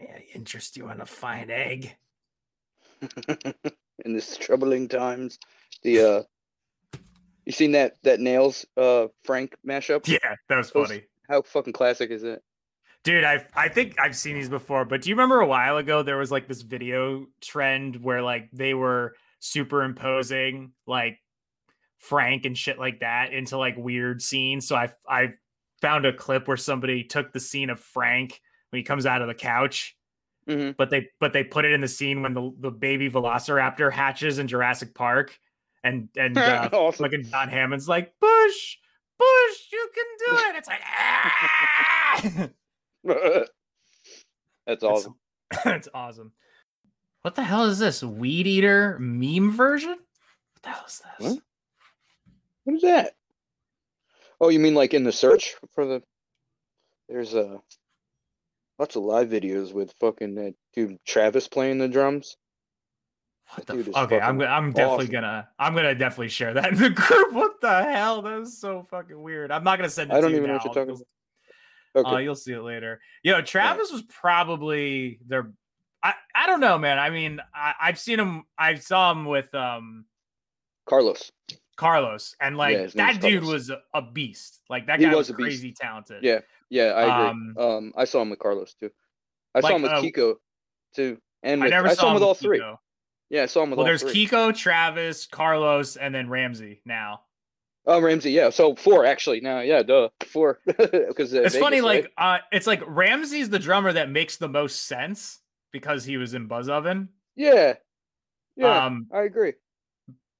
May I interest you in a fine egg? in this troubling times. The uh you seen that that nails uh Frank mashup? Yeah, that was Those- funny. How fucking classic is it? Dude, I I think I've seen these before, but do you remember a while ago there was like this video trend where like they were superimposing like Frank and shit like that into like weird scenes. So I I found a clip where somebody took the scene of Frank when he comes out of the couch, Mhm. but they but they put it in the scene when the, the baby velociraptor hatches in Jurassic Park. And and uh, Awesome. fucking John Hammond's like, Bush, Bush, you can do it. It's like ah! That's awesome. That's awesome. What the hell is this? Weed eater meme version? What the hell is this? What? What is that? Oh, you mean like in the search for the? There's uh lots of live videos with fucking that dude Travis playing the drums. What the dude f- okay, I'm I'm definitely awesome. gonna I'm gonna definitely share that in the group. What the hell? That is so fucking weird. I'm not gonna send it I don't even know what you're talking You'll- Okay. Uh, you'll see it later. Yo, Travis was probably their. I, I don't know, man. I mean, I, I've seen him. I saw him with um Carlos. Carlos, and like name's that dude Carlos. was a, beast. Like that He guy was was, crazy talented. Yeah, yeah, I agree. Um, Um, I saw him with Carlos too. I like, saw him with uh, Kiko too, and I never I saw, him with all three. Yeah, I saw him with Well, all there's three. Kiko, Travis, Carlos, and then Ramzi now. Oh, Ramzi. Yeah, so four actually. Now, yeah, duh, four. Because it's funny, like uh, it's like Ramzi's the drummer that makes the most sense because he was in Buzz Oven. yeah, yeah, Um, I agree.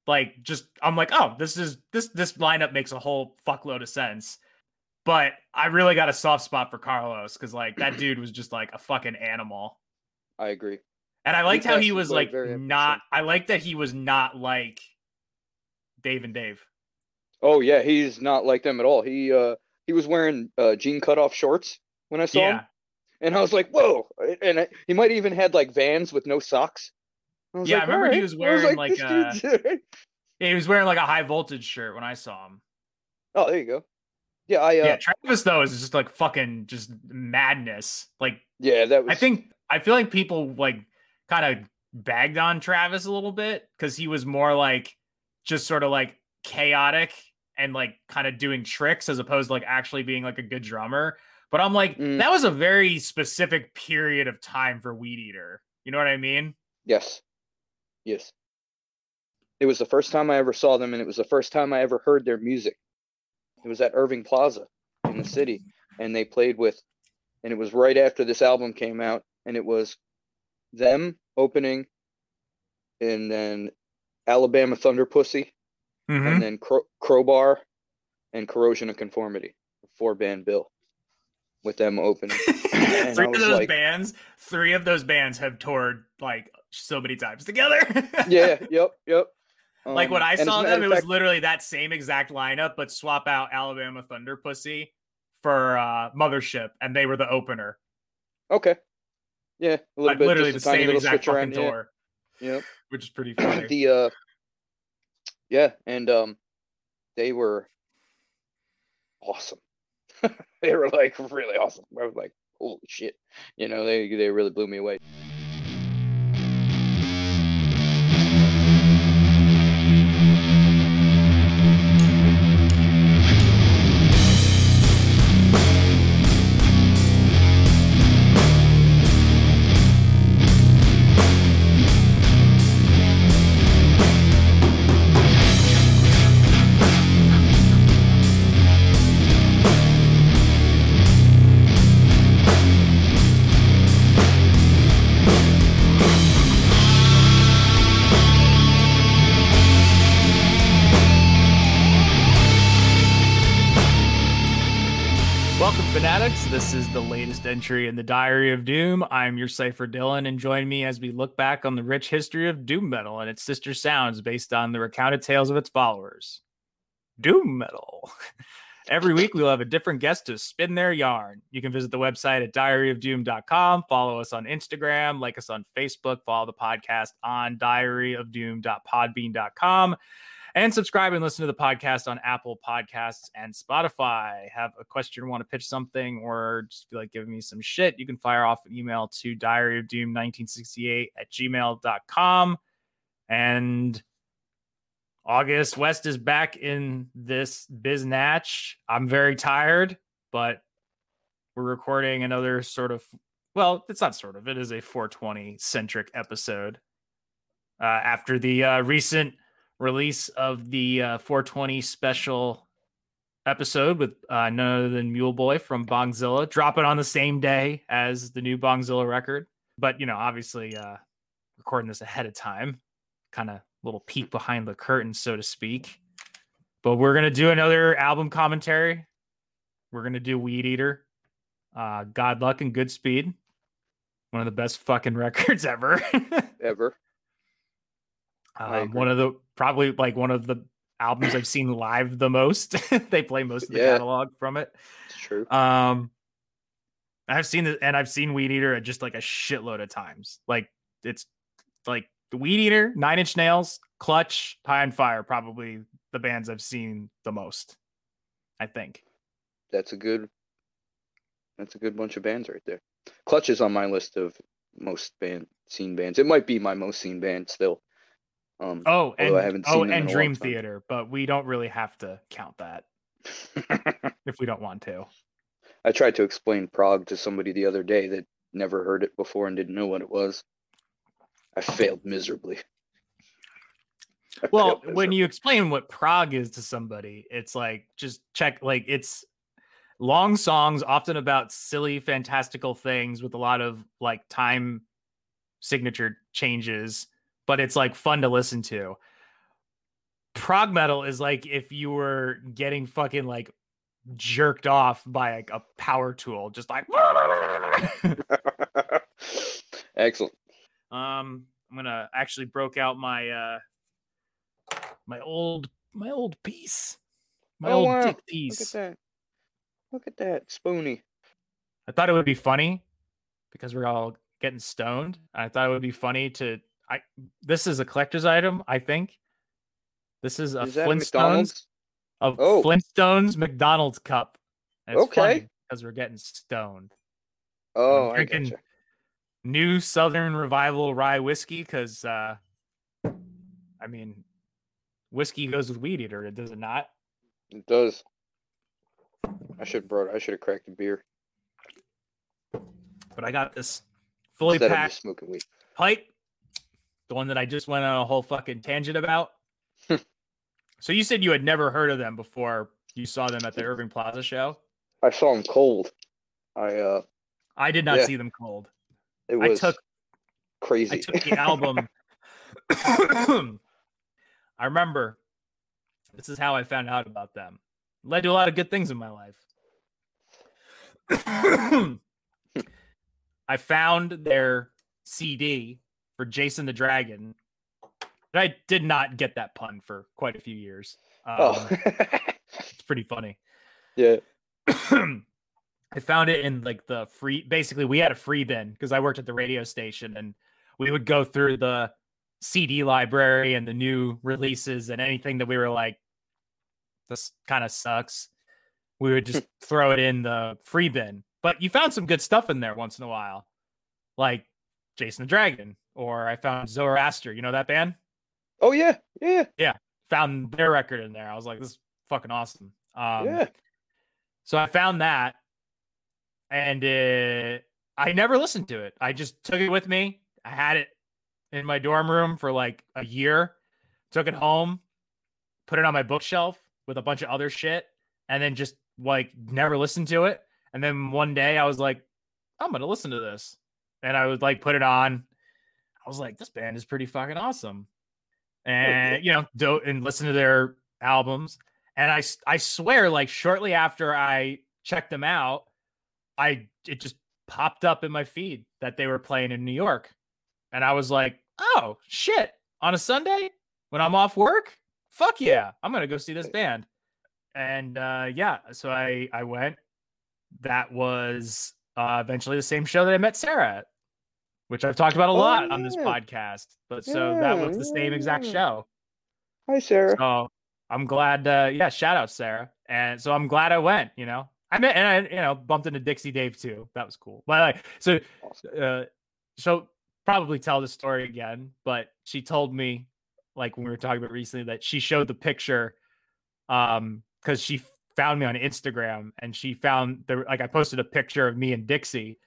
like just I'm like, oh, this is this this lineup makes a whole fuckload of sense. But I really got a soft spot for Carlos because like that dude was just like a fucking animal. I agree. And I liked how he was like not I liked that he was not like Dave and Dave. Oh yeah, he's not like them at all. He uh he was wearing uh jean cutoff shorts when I saw Yeah. him, and I was like, whoa! And I, he might even had like Vans with no socks. I was Yeah, I like, remember he was I wearing, like, "This uh, dude's- Yeah, he was wearing like a high voltage shirt when I saw him. oh, there you go. Yeah, I uh, yeah, Travis though is just like fucking just madness. Like yeah, that was. I think I feel like people like kind of bagged on Travis a little bit because he was more like just sort of like chaotic and like kind of doing tricks as opposed to like actually being like a good drummer. But I'm like, Mm. that was a very specific period of time for Weed Eater. You know what I mean? Yes. Yes. It was the first time I ever saw them, and it was the first time I ever heard their music. It was at Irving Plaza in the city, and they played with, and it was right after this album came out, and it was them opening, and then Alabama Thunder Pussy, Mhm. and then Cro- Crowbar, and Corrosion of Conformity, four band bill, with them opening. Three of those like- bands, three of those bands have toured like so many times together. yeah. Yep. Yep. Like when Um, I and as a saw them, it was fact- literally that same exact lineup, but swap out Alabama Thunder Pussy for uh, Mothership, and they were the opener. Okay. Yeah, a little Like bit. literally the same exact fucking around, yeah. Yep. which is pretty funny. the uh, yeah, and um, they were awesome. they were like really awesome. I was like, holy shit, you know, they they really blew me away. Entry in the Diary of Doom. I'm your Cypher Dylan, and join me as we look back on the rich history of Doom Metal and its sister sounds based on the recounted tales of its followers. Doom Metal. Every week, we'll have a different guest to spin their yarn. You can visit the website at diaryofdoom.com, follow us on Instagram, like us on Facebook, follow the podcast on diaryofdoom.podbean.com. And subscribe and listen to the podcast on Apple Podcasts and Spotify. Have a question, want to pitch something, or just feel like giving me some shit, you can fire off an email to diary of doom 1968 at gmail.com. And August West is back in this biznatch. I'm very tired, but we're recording another sort of well, it's not sort of, it is a 420 centric episode. Uh, after the uh, recent release of the uh, 420 special episode with uh, none other than Mule Boy from Bongzilla, Drop it on the same day as the new Bongzilla record. But, you know, obviously uh, recording this ahead of time, kind of little peek behind the curtain, so to speak. But we're gonna do another album commentary. We're gonna do Weed Eater, uh, God Luck and Good Speed. one of the best fucking records ever. Ever. um, one of the probably like one of the albums I've seen live the most. they play most of the Yeah. catalog from it. It's true. Um, I've seen it, and I've seen Weed Eater at just like a shitload of times. Like it's like the Weed Eater, Nine Inch Nails, Clutch, High on Fire, probably the bands I've seen the most. I think. That's a good. That's a good bunch of bands right there. Clutch is on my list of most band seen bands. It might be my most seen band still. Um, Oh, and I haven't oh, and Dream. Theater, but we don't really have to count that if we don't want to. I tried to explain prog to somebody the other day that never heard it before and didn't know what it was. I failed miserably. I Well, failed when you explain what prog is to somebody, it's like just check like it's long songs, often about silly, fantastical things with a lot of like time signature changes, but it's like fun to listen to. Prog metal is like if you were getting fucking like jerked off by like a power tool, just like Excellent. Um, I'm gonna actually broke out my uh my old my old piece, my Oh, old wow. dick piece. Look at that. Look at that. Spoony. I thought it would be funny because we're all getting stoned. I thought it would be funny to I this is a collector's item, I think. This is a Is Flintstones McDonald's? a Oh. Flintstones McDonald's cup. Okay. funny because we're getting stoned. Oh, I drinking- gotcha. New Southern Revival rye whiskey because uh I mean whiskey goes with weed eater, does it not? It does. I should have brought. I should have cracked a beer But I got this fully instead packed smoking weed. pipe, the one that I just went on a whole fucking tangent about. so you said you had never heard of them before you saw them at the Irving Plaza show. I saw them cold. I uh, I did not Yeah. see them cold. it I was took crazy. I took the album. I remember this is how I found out about them. Led to a lot of good things in my life. I found their CD for Jason the Dragon. And I did not get that pun for quite a few years. Um, oh, It's pretty funny. yeah. I found it in like the free. Basically, we had a free bin because I worked at the radio station, and we would go through the CD library and the new releases and anything that we were like, this kind of sucks. We would just throw it in the free bin. But you found some good stuff in there once in a while, like Jason the Dragon, or I found Zoroaster. You know that band? Oh yeah, yeah, yeah. Found their record in there. I was like, this is fucking awesome. Um, yeah. so I found that, and uh, I never listened to it. I just took it with me. I had it in my dorm room for like a year. Took it home, put it on my bookshelf with a bunch of other shit, and then just like never listened to it. And then one day I was like, I'm gonna listen to this, and I would like put it on. I was like, this band is pretty fucking awesome, and you know, do and listen to their albums. And I, I swear, like shortly after I checked them out, I it just popped up in my feed that they were playing in New York, and I was like, oh shit, on a Sunday when I'm off work, fuck yeah, I'm gonna go see this band. And uh, yeah, so I I went. That was uh, eventually the same show that I met Sarah at, which I've talked about a Oh, lot on this podcast. But so that was the same exact Yeah. show. Hi, Sarah. So I'm glad. Uh, yeah, shout out Sarah. And so I'm glad I went. You know, I met and I you know bumped into Dixie Dave too. That was cool. But like, so uh, so probably tell the story again. But she told me like when we were talking about recently that she showed the picture um because she found me on Instagram and she found the like I posted a picture of me and Dixie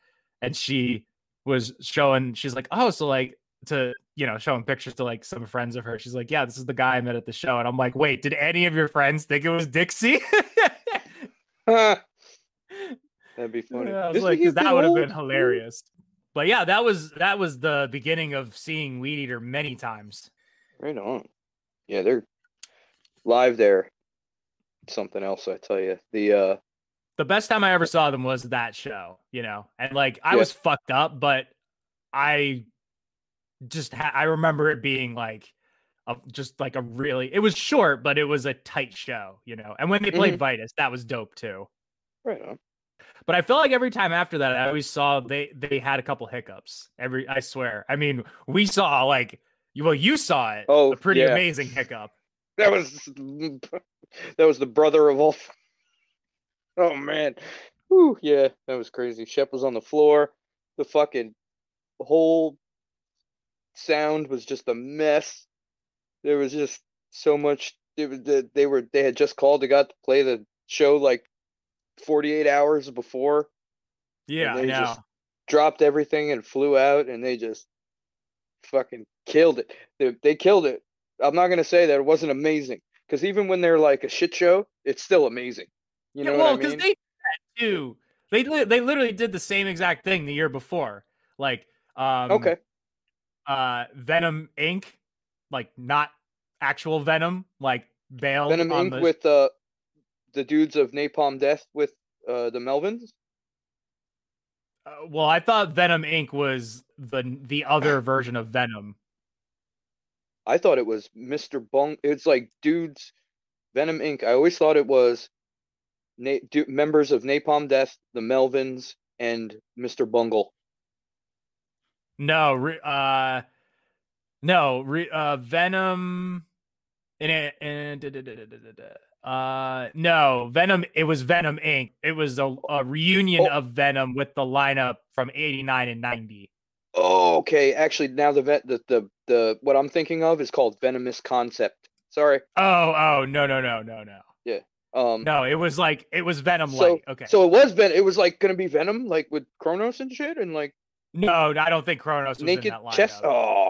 and she was showing she's like oh so like to you know showing pictures to like some friends of her she's like yeah this is the guy i met at the show and i'm like wait did any of your friends think it was dixie That'd be funny. Yeah, i was like because that would have been hilarious but yeah that was that was the beginning of seeing weed eater many times Right on. Yeah, they're live there. Something else, I tell you. The uh the best time i ever saw them was that show you know and like i Yeah. was fucked up but i just ha- i remember it being like a, just like a really it was short but it was a tight show you know and when they played mm-hmm. vitus that was dope too right on. but i feel like every time after that i always saw they they had a couple hiccups every i swear i mean we saw like you well you saw it Oh, a pretty yeah. amazing hiccup That was that was the brother of all. Oh man, Whew, yeah, that was crazy. Shep was on the floor. The fucking whole sound was just a mess. There was just so much. It was, they- they were they had just called. They got to play the show like forty eight hours before. yeah they just- Dropped everything and flew out, and they just fucking killed it. They, they killed it. I'm not gonna say that it wasn't amazing because even when they're like a shit show, it's still amazing. You know yeah, well, what I mean? they did that too. They li- they literally did the same exact thing the year before. Like, um, okay. uh, Venom Inc. Like not actual Venom, like Bale. Venom Inc. the- with uh, the dudes of Napalm Death with uh, the Melvins. uh, well, I thought Venom Inc. was the the other version of Venom. I thought it was Mr. Bung. It's like dudes, Venom Inc. I always thought it was na- du- members of Napalm Death, the Melvins, and Mr. Bungle. No, re- uh, no, re- uh, Venom. In it, and uh, no, Venom. It was Venom Inc. It was a, a reunion Oh. of Venom with the lineup from '89 and '90. Oh, okay. Actually, now the vet, the, the the what I'm thinking of is called Venomous Concept. Sorry. Oh, oh, no, no, no, no, no, Um. no. It was like it was Venom So Okay. so it was Ven. It was like gonna be Venom, like with Cronos and shit, and like no, I don't think Cronos was naked in that lineup. chest. Oh.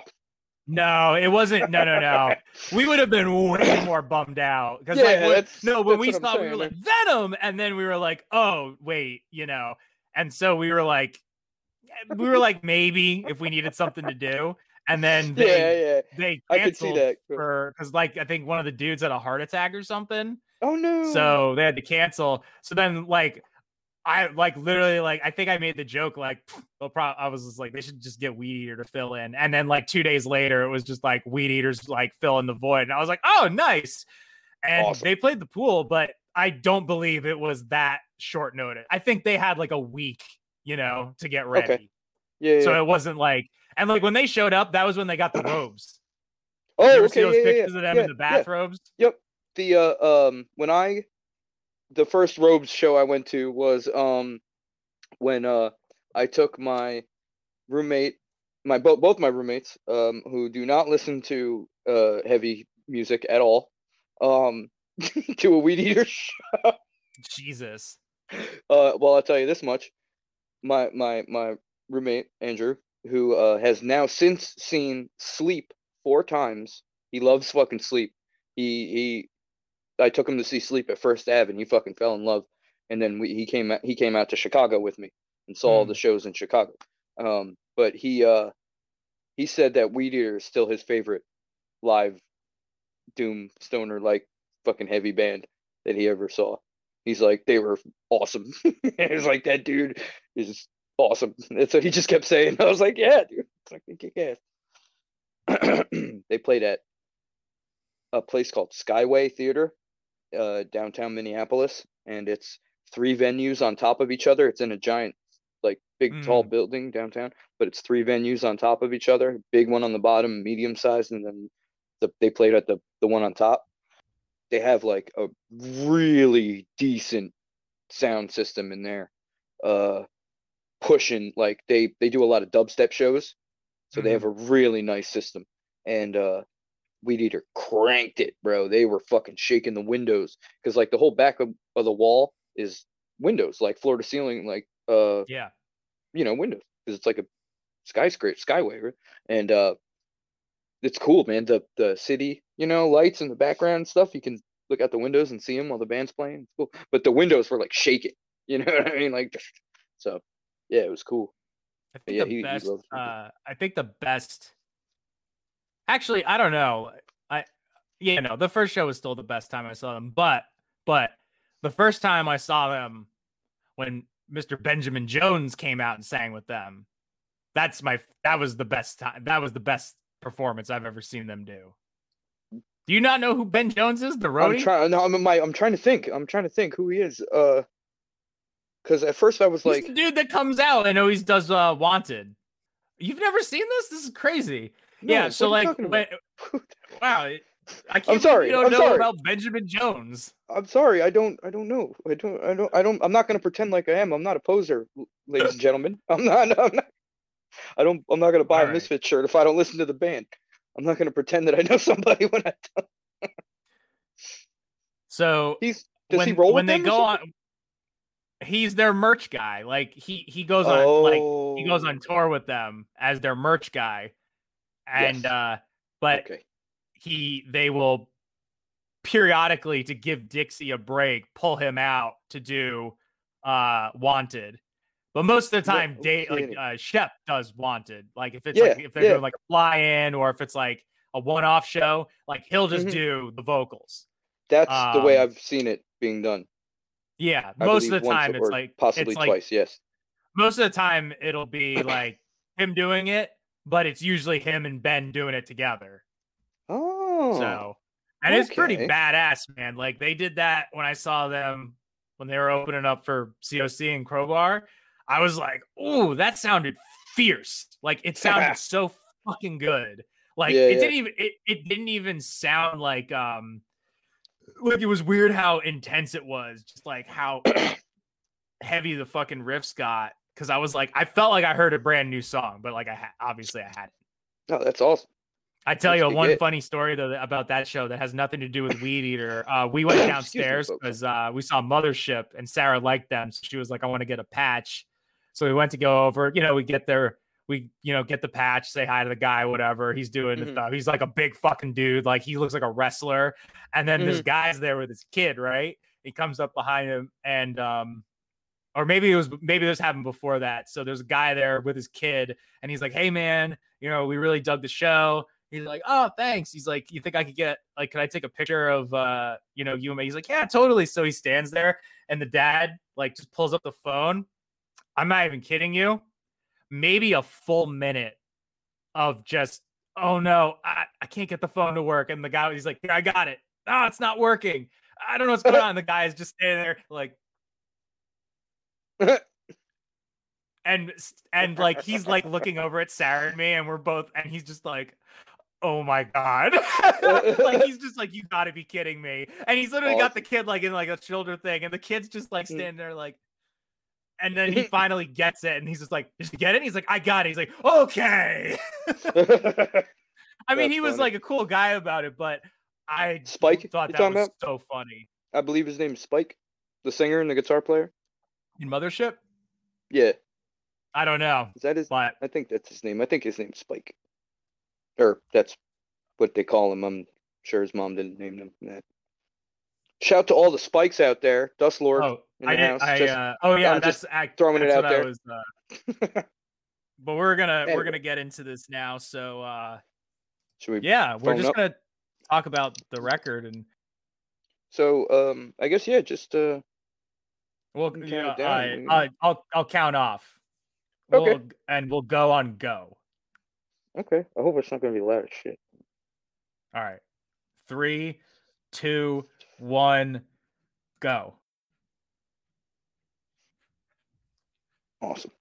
No, it wasn't. No, no, no. we would have been way more bummed out because Yeah, like when- no when we saw we were like Venom and then we were like oh wait you know and so we were like we were like maybe if we needed something to do and then they Yeah, yeah. they I could see canceled that. for because like I think one of the dudes had a heart attack or something Oh no. so they had to cancel so then like I like literally like I think I made the joke like they'll I was just like they should just get weed eater to fill in and then like two days later it was just like weed eaters like fill in the void and I was like oh nice and Awesome. they played the pool but I don't believe it was that short notice I think they had like a week you know to get ready Okay. yeah. yeah. so it wasn't like and like when they showed up that was when they got the robes oh, you okay. see those yeah, yeah, pictures of them yeah, in the yeah. bathrobes the uh um when I the first robes show I went to was um when uh I took my roommate my both both my roommates um who do not listen to uh heavy music at all um to a weed eater show. Jesus Uh well I'll tell you this much. My my my roommate Andrew who uh has now since seen Sleep four times. He loves fucking Sleep. He he I took him to see Sleep at First Ave, and he fucking fell in love. And then we, he came out, he came out to Chicago with me and saw all Hmm. the shows in Chicago. Um, but he uh he said that Weed Eater is still his favorite live doom stoner like fucking heavy band that he ever saw. He's like they were awesome. was like that dude is awesome. That's what he just kept saying. I was like, yeah, dude, fucking kick ass. they played at a place called Skyway Theater, uh, downtown Minneapolis, and it's three venues on top of each other. It's in a giant, like big tall building downtown, but it's three venues on top of each other. Big one on the bottom, medium sized, and then the they played at the the one on top. They have like a really decent sound system in there. Uh, pushing like they they do a lot of dubstep shows, so mm-hmm. they have mm-hmm. a really nice system. And uh, Weed Eater cranked it, bro. They were fucking shaking the windows because like the whole back of, of the wall is windows, like floor to ceiling, like uh yeah, you know windows because it's like a skyscraper skyway, right? and uh it's cool, man. The the city, you know, lights in the background stuff. You can look out the windows and see them while the band's playing. It's cool. But the windows were like shaking. You know what I mean? Like, so yeah, it was cool. I think yeah, the he, best. He uh, I think the best. Actually, I don't know. I yeah, no, the first show was still the best time I saw them, but but the first time I saw them when Mr. Benjamin Jones came out and sang with them, that's my that was the best time. That was the best performance I've ever seen them do. Do you not know who Ben Jones is? The roadie? I'm trying. No, I'm my, I'm trying to think. I'm trying to think who he is. Uh, because at first I was He's like, dude that comes out and always does uh Wanted. You've never seen this? This is crazy. No, yeah. So like, when, wow. I can't. I'm sorry. You don't I'm know sorry. about Benjamin Jones. I'm sorry. I don't. I don't know. I don't. I don't. I don't. I'm not going to pretend like I am. I'm not a poser, ladies and gentlemen. I'm not. I'm not. I don't. I'm not going to buy All a right. Misfit shirt if I don't listen to the band. I'm not going to pretend that I know somebody when I don't. so he's does when, he roll when they go on he's their merch guy. Like he he goes on oh. like he goes on oh. tour with them as their merch guy. And yes. uh but okay. he they will periodically to give Dixie a break, pull him out to do uh wanted. But most of the time, yeah, Dave, like uh, Shep does wanted. Like if it's yeah, like if they're yeah. doing like fly in or if it's like a one off show, like he'll just mm-hmm. do the vocals. That's um, the way um, I've seen it being done. Yeah, I most of the time it's like possibly it's twice. Like, yes. Most of the time it'll be like him doing it, but it's usually him and Ben doing it together. Oh. So, and okay. it's pretty badass, man. Like they did that when I saw them when they were opening up for COC and Crowbar. I was like, "Ooh, that sounded fierce!" Like it sounded so fucking good. Like yeah, it yeah. didn't even it, it didn't even sound like um like it was weird how intense it was, just like how heavy the fucking riffs got. Because I was like, I felt like I heard a brand new song, but like I ha- obviously I hadn't. Oh, that's awesome. I tell that's you one funny story though about that show that has nothing to do with Weed Eater. Uh, we went downstairs because uh, we saw Mothership and Sarah liked them, so she was like, "I want to get a patch." So we went to go over. You know, we get there we you know get the patch say hi to the guy whatever he's doing mm-hmm. stuff he's like a big fucking dude like he looks like a wrestler and then mm-hmm. this guy's there with his kid right he comes up behind him and um or maybe it was maybe this happened before that so there's a guy there with his kid and he's like hey man you know we really dug the show he's like oh thanks he's like you think i could get like can i take a picture of uh you know you and me he's like yeah totally so he stands there and the dad like just pulls up the phone i'm not even kidding you maybe a full minute of just, oh no, I, I can't get the phone to work. And the guy, he's like, "Here, I got it. Oh, it's not working. I don't know what's going on. The guy is just standing there like, and and like he's like looking over at Sarah and me, and we're both, and he's just like, oh my god, like he's just like, you got to be kidding me, and he's literally got the kid like in like a shoulder thing, and the kid's just like mm. standing there like, and then he finally gets it, and he's just like, "Did you get it?" And he's like, "I got it." He's like, "Okay." I mean, he was funny. like a cool guy about it, but I Spike thought that was about? so funny. I believe his name is Spike, the singer and the guitar player in Mothership. Yeah, I don't know. Is that his? But... I think that's his name. I think his name's Spike, or that's what they call him. I'm sure his mom didn't name him that. Shout to all the spikes out there, Dust Lord. Oh, I, did, I just, uh, oh yeah, I'm that's act, throwing that's it out there. Was, uh, but we're gonna anyway. we're gonna get into this now. So uh, should we? Yeah, we're just up? gonna talk about the record and. So um, I guess yeah, just uh. Well, yeah, I, I, I'll I'll count off. We'll, okay. And we'll go on go. Okay. I hope it's not gonna be loud shit. All right. Three, two, one, go. Awesome.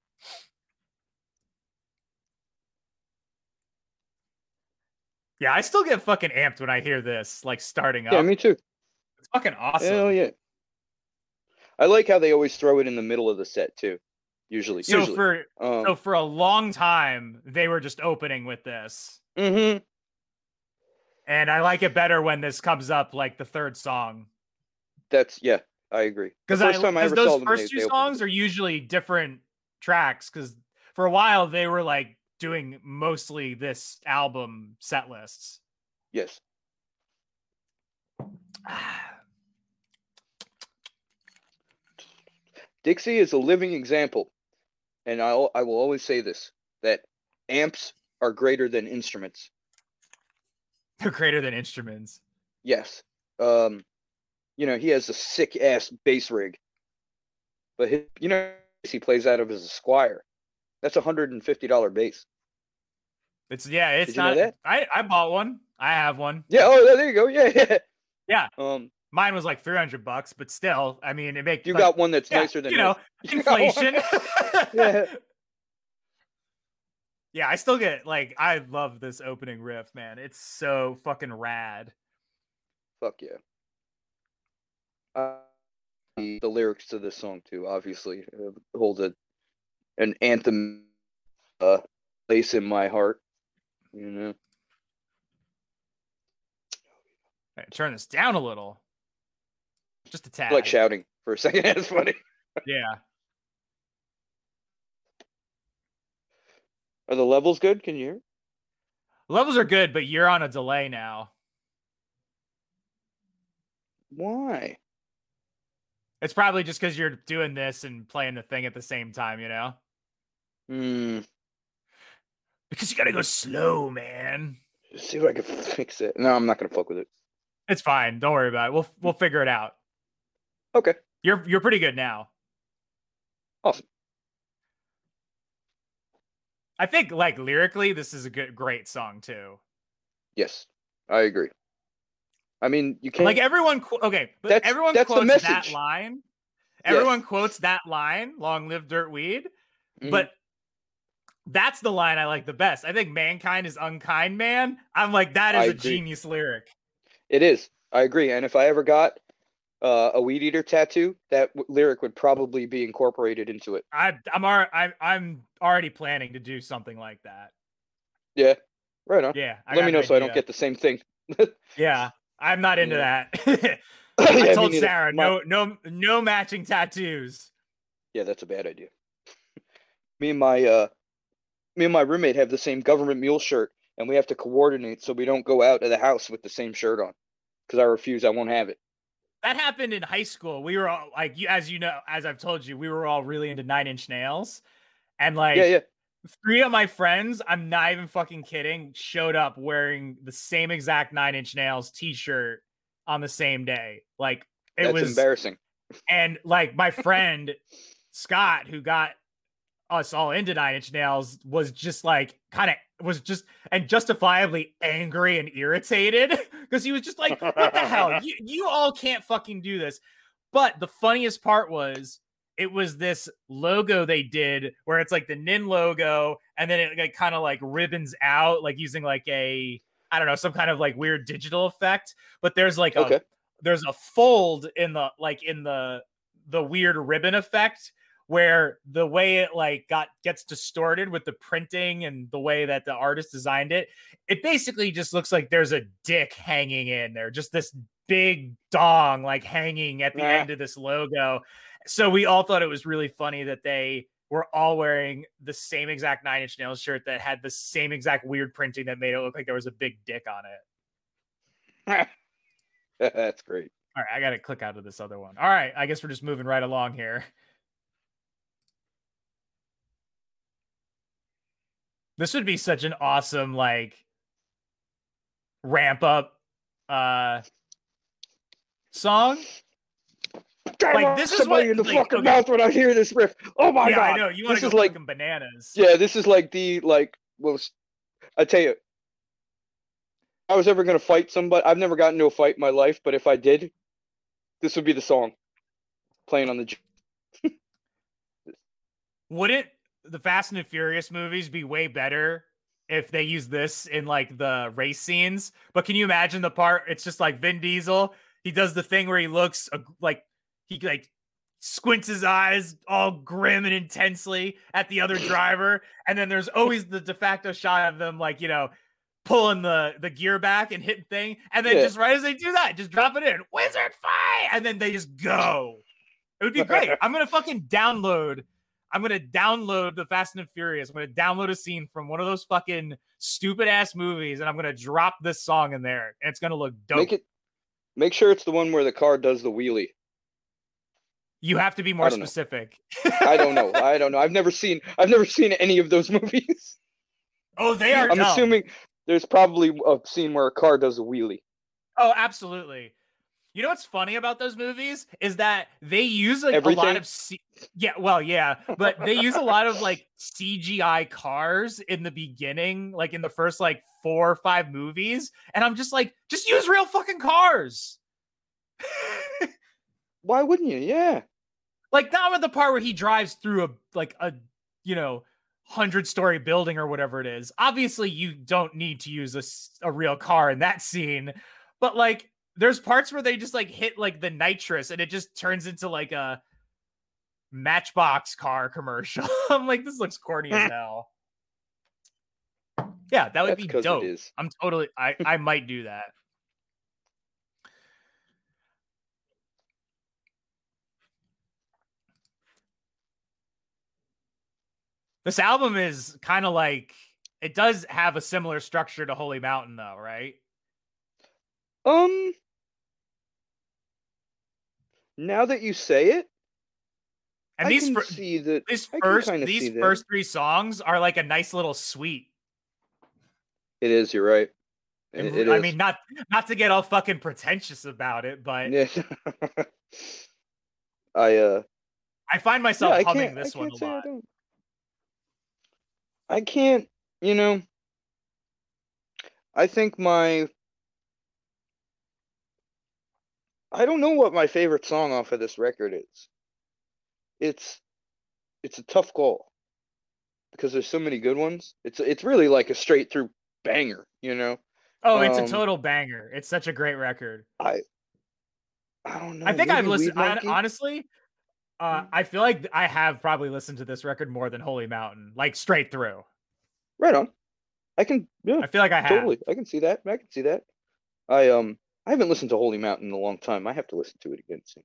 Yeah, I still get fucking amped when I hear this, like starting up. Yeah, me too. It's fucking awesome. Hell yeah. I like how they always throw it in the middle of the set too. Usually. So usually. for um, so for a long time they were just opening with this. hmm And I like it better when this comes up like the third song. That's yeah, I agree. Because first time I ever saw those them, first they- two they songs are usually different tracks. Because for a while they were like doing mostly this album set lists. Yes. Dixie is a living example, and I I will always say this that amps are greater than instruments. They're greater than instruments. Yes. Um, you know, he has a sick ass bass rig, but his, you know he plays out of his Squier. That's a hundred and fifty dollar bass. It's yeah, it's Did you know not. I I bought one. I have one. Yeah. Oh, there you go. Yeah, yeah. Yeah. Um, Mine was like three hundred bucks, but still, I mean, it makes you got one that's yeah, nicer than you know his. You got one- inflation. Yeah. Yeah, I still get like I love this opening riff, man. It's so fucking rad. Fuck yeah. Uh, the, the lyrics to this song too, obviously, uh, hold a an anthem uh, place in my heart. You know, right, turn this down a little, just a tad. like shouting for a second. That's funny. yeah, Are the levels good? Can you hear? levels are good, but you're on a delay now. Why? It's probably just because you're doing this and playing the thing at the same time, you know. Hmm. Because you gotta go slow, man. See if I can fix it. No, I'm not gonna fuck with it. It's fine. Don't worry about it. We'll we'll figure it out. Okay. You're you're pretty good now. Awesome. I think like lyrically, this is a good great song too. Yes, I agree. I mean, you can't. Like everyone, qu- okay, but That's- everyone that's quotes that line. Yes. Everyone quotes that line, "Long live dirt weed," Mhm. but that's the line I like the best. I think "Mankind is unkind, man." I'm like, that is I a agree. genius lyric. It is. I agree. And if I ever got uh, a weed eater tattoo, that w- lyric would probably be incorporated into it. I, I'm, ar- I'm, I'm already planning to do something like that. Yeah. Right on. Yeah, I Let me know so I don't get the same thing. Yeah, I'm not into Yeah. that. I me told. Sarah, My- no, no, no matching tattoos. Yeah, that's a bad idea. me and my uh, me and my roommate have the same government mule shirt, and we have to coordinate so we don't go out of the house with the same shirt on. Because I refuse, I won't have it. That happened in high school. We were all like, you, as you know, as I've told you, we were all really into Nine Inch Nails, and like, yeah, yeah. three of my friends, I'm not even fucking kidding, showed up wearing the same exact Nine Inch Nails T-shirt on the same day. Like it That's was, embarrassing. and like my friend Scott, who got us all into Nine Inch Nails, was just like kind of was just and justifiably angry and irritated because he was just like, "What the hell? You you all can't fucking do this." But the funniest part was it was this logo they did where it's like the Nin logo, and then it like kind of like ribbons out, like using like a I don't know some kind of like weird digital effect. But there's like a there's a fold in the like in the the weird ribbon effect where the way it like got gets distorted with the printing and the way that the artist designed it it basically just looks like there's a dick hanging in there just this big dong like hanging at the Ah. end of this logo so we all thought it was really funny that they were all wearing the same exact nine inch nails shirt that had the same exact weird printing that made it look like there was a big dick on it That's great. all right, I gotta click out of this other one. All right, I guess we're just moving right along here. This would be such an awesome like ramp up uh song. Like, this is what- in the like, fucking okay. mouth when I hear this riff. Oh my yeah, god! I know. You want this to is like bananas. yeah, this is like the like was I tell you. I was ever gonna fight somebody. I've never gotten into a fight in my life, but if I did, this would be the song playing on the. Wouldn't the Fast and the Furious movies be way better if they use this in like the race scenes. But can you imagine the part? It's just like Vin Diesel. He does the thing where he looks uh, like he like squints his eyes all grim and intensely at the other driver, and then there's always the de facto shot of them like you know pulling the the gear back and hitting thing, and then Yeah. just right as they do that, just drop it in wizard fight, and then they just go. It would be great. I'm gonna fucking download. I'm gonna download the Fast and the Furious. I'm gonna download a scene from one of those fucking stupid ass movies, and I'm gonna drop this song in there, and it's gonna look dope. Make it. Make sure it's the one where the car does the wheelie. you have to be more don't specific. I don't know. I don't know. I've never seen. I've never seen any of those movies. oh, they are. I'm dumb. assuming there's probably a scene where a car does a wheelie. Oh, absolutely. You know what's funny about those movies is that they use like a lot of C- yeah, well, yeah, but they use a lot of like CGI cars in the beginning, like in the first like four or five movies, and I'm just like, just use real fucking cars. Why wouldn't you? Yeah. like not with the part where he drives through a like a you know hundred story building or whatever it is. Obviously, you don't need to use a, a real car in that scene, but like there's parts where they just like hit like the nitrous and it just turns into like a matchbox car commercial. I'm like, this looks corny as hell. Yeah, that would That's be dope. I'm totally I I might do that. This album is kind of like it does have a similar structure to Holy Mountain though, right? Um. Now that you say it, And I these see that. these first these first three songs are like a nice little suite. It is. You're right. It, it I is. mean, not not to get all fucking pretentious about it, but yeah. I uh. I find myself yeah, humming this one a say I lot. I can't. You know. I think my. I don't know what my favorite song off of this record is. It's, it's a tough call. Because there's so many good ones. It's it's really like a straight through banger. You know. Oh, it's a Um, total banger. It's such a great record. I. I don't know. I think I've listened Monkey? honestly. Uh, Mm. I feel like I have probably listened to this record more than Holy Mountain, like straight through. Right on. I can. Yeah. I feel like I have. Totally. I can see that. I can see that. I um I haven't listened to Holy Mountain in a long time. I have to listen to it again soon.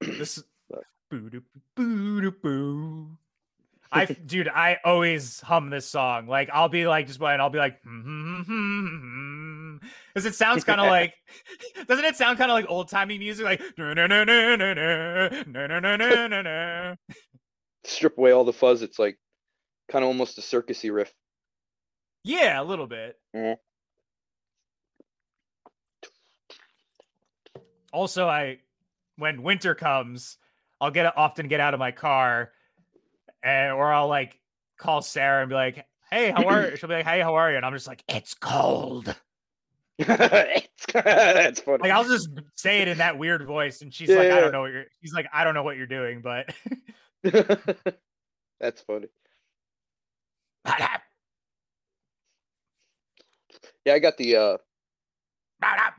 This But- boo doo boo doo boo. I dude, I always hum this song. Like I'll be like just playing, I'll be like, hmm, hmm, hmm, because it sounds kind of like, doesn't it sound kind of like old timey music, like no no no no no no no no no no no. Strip away all the fuzz. It's like kind of almost a circusy riff. Yeah, a little bit. Mhm. Also, I when winter comes, I'll get often get out of my car, and or I'll like call Sarah and be like, "Hey, how are you?" She'll be like, "Hey, how are you?" And I'm just like, "It's cold." It's- That's funny. Like I'll just say it in that weird voice, and she's Yeah, like, "I don't know what you're." She's like, "I don't know what you're doing," but That's funny. Yeah, I got the uh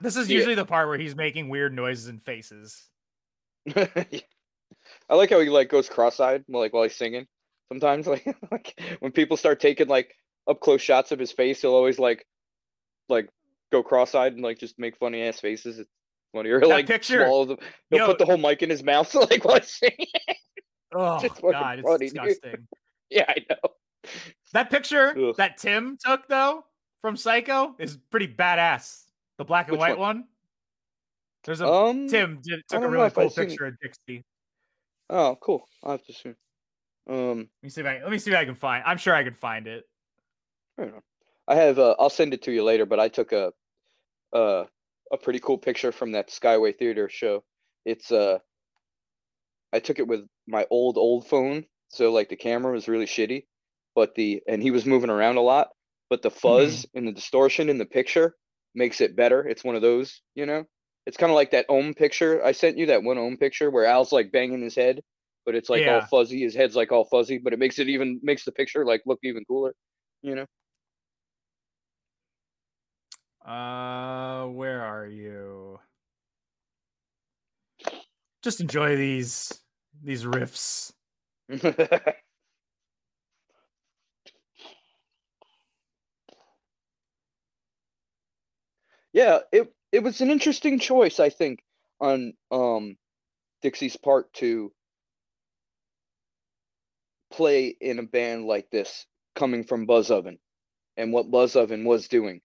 this is Yeah. usually the part where he's making weird noises and faces. I like how he like goes cross-eyed like while he's singing. Sometimes like, like when people start taking like up close shots of his face, he'll always like like go cross-eyed and like just make funny ass faces. It's funny. Or That like picture- swallow the he'll Yo- put the whole mic in his mouth like while he's singing. Oh god, it's funny, dude. disgusting. yeah, I know. That picture Ugh. that Tim took though from Psycho is pretty badass. The black and Which white one? one. There's a Um Tim did, took a really cool I've seen it. picture of Dixie. Oh, cool. I'll have to see. Um Let me see if I let me see if I can find. I'm sure I can find it. I don't know. I have. Uh, I'll send it to you later. But I took a, uh, a pretty cool picture from that Skyway Theater show. It's uh, I took it with my old old phone, so like the camera was really shitty, but the and he was moving around a lot, but the fuzz and the distortion in the picture makes it better. It's one of those, you know. It's kind of like that Om picture I sent you, that one Om picture where Al's like banging his head, but it's like yeah. all fuzzy. His head's like all fuzzy, but it makes it even makes the picture like look even cooler, you know. Uh, where are you? Just enjoy these these riffs. yeah, it it was an interesting choice, I think, on um Dixie's part to play in a band like this coming from Buzz Oven and what Buzz Oven was doing.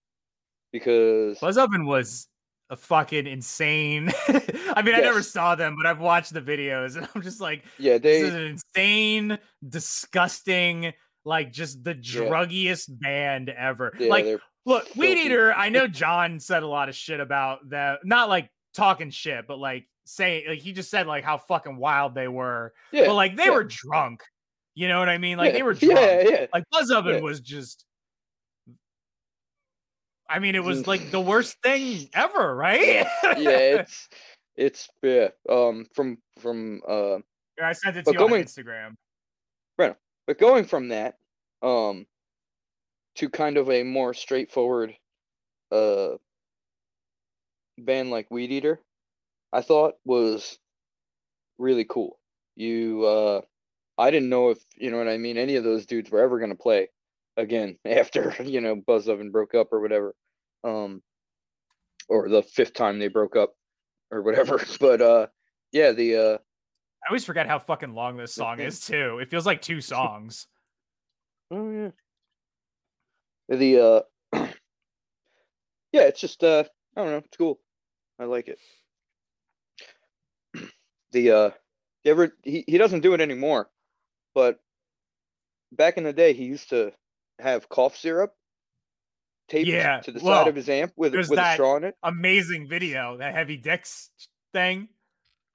Because Buzz Oven was a fucking insane. I mean, yes. I never saw them, but I've watched the videos and I'm just like, yeah, they this is an insane, disgusting, like just the druggiest yeah. band ever. Yeah, like, look. Weedeater, I know John said a lot of shit about that, not like talking shit, but like saying, like, he just said like how fucking wild they were. Yeah, but like they were drunk. You know what I mean? Like they were drunk. Yeah, yeah. Like Buzz Oven was just I mean, it was like the worst thing ever, right? yeah, it's it's yeah. Um, from from uh, yeah, I sent it to you going, on Instagram. Right, but going from that, um, to kind of a more straightforward, uh, band like Weedeater, I thought was really cool. You, uh, I didn't know if you know what I mean. Any of those dudes were ever gonna play again after you know Buzz Oven broke up or whatever, um, or the fifth time they broke up or whatever. But uh, yeah, the uh, I always forget how fucking long this song is too. It feels like two songs. oh yeah. The uh, yeah, it's just uh, I don't know, it's cool. I like it. The uh, you ever he, he doesn't do it anymore, but back in the day he used to have cough syrup taped yeah. to the well, side of his amp with, with a straw in it. Amazing video, that heavy dicks thing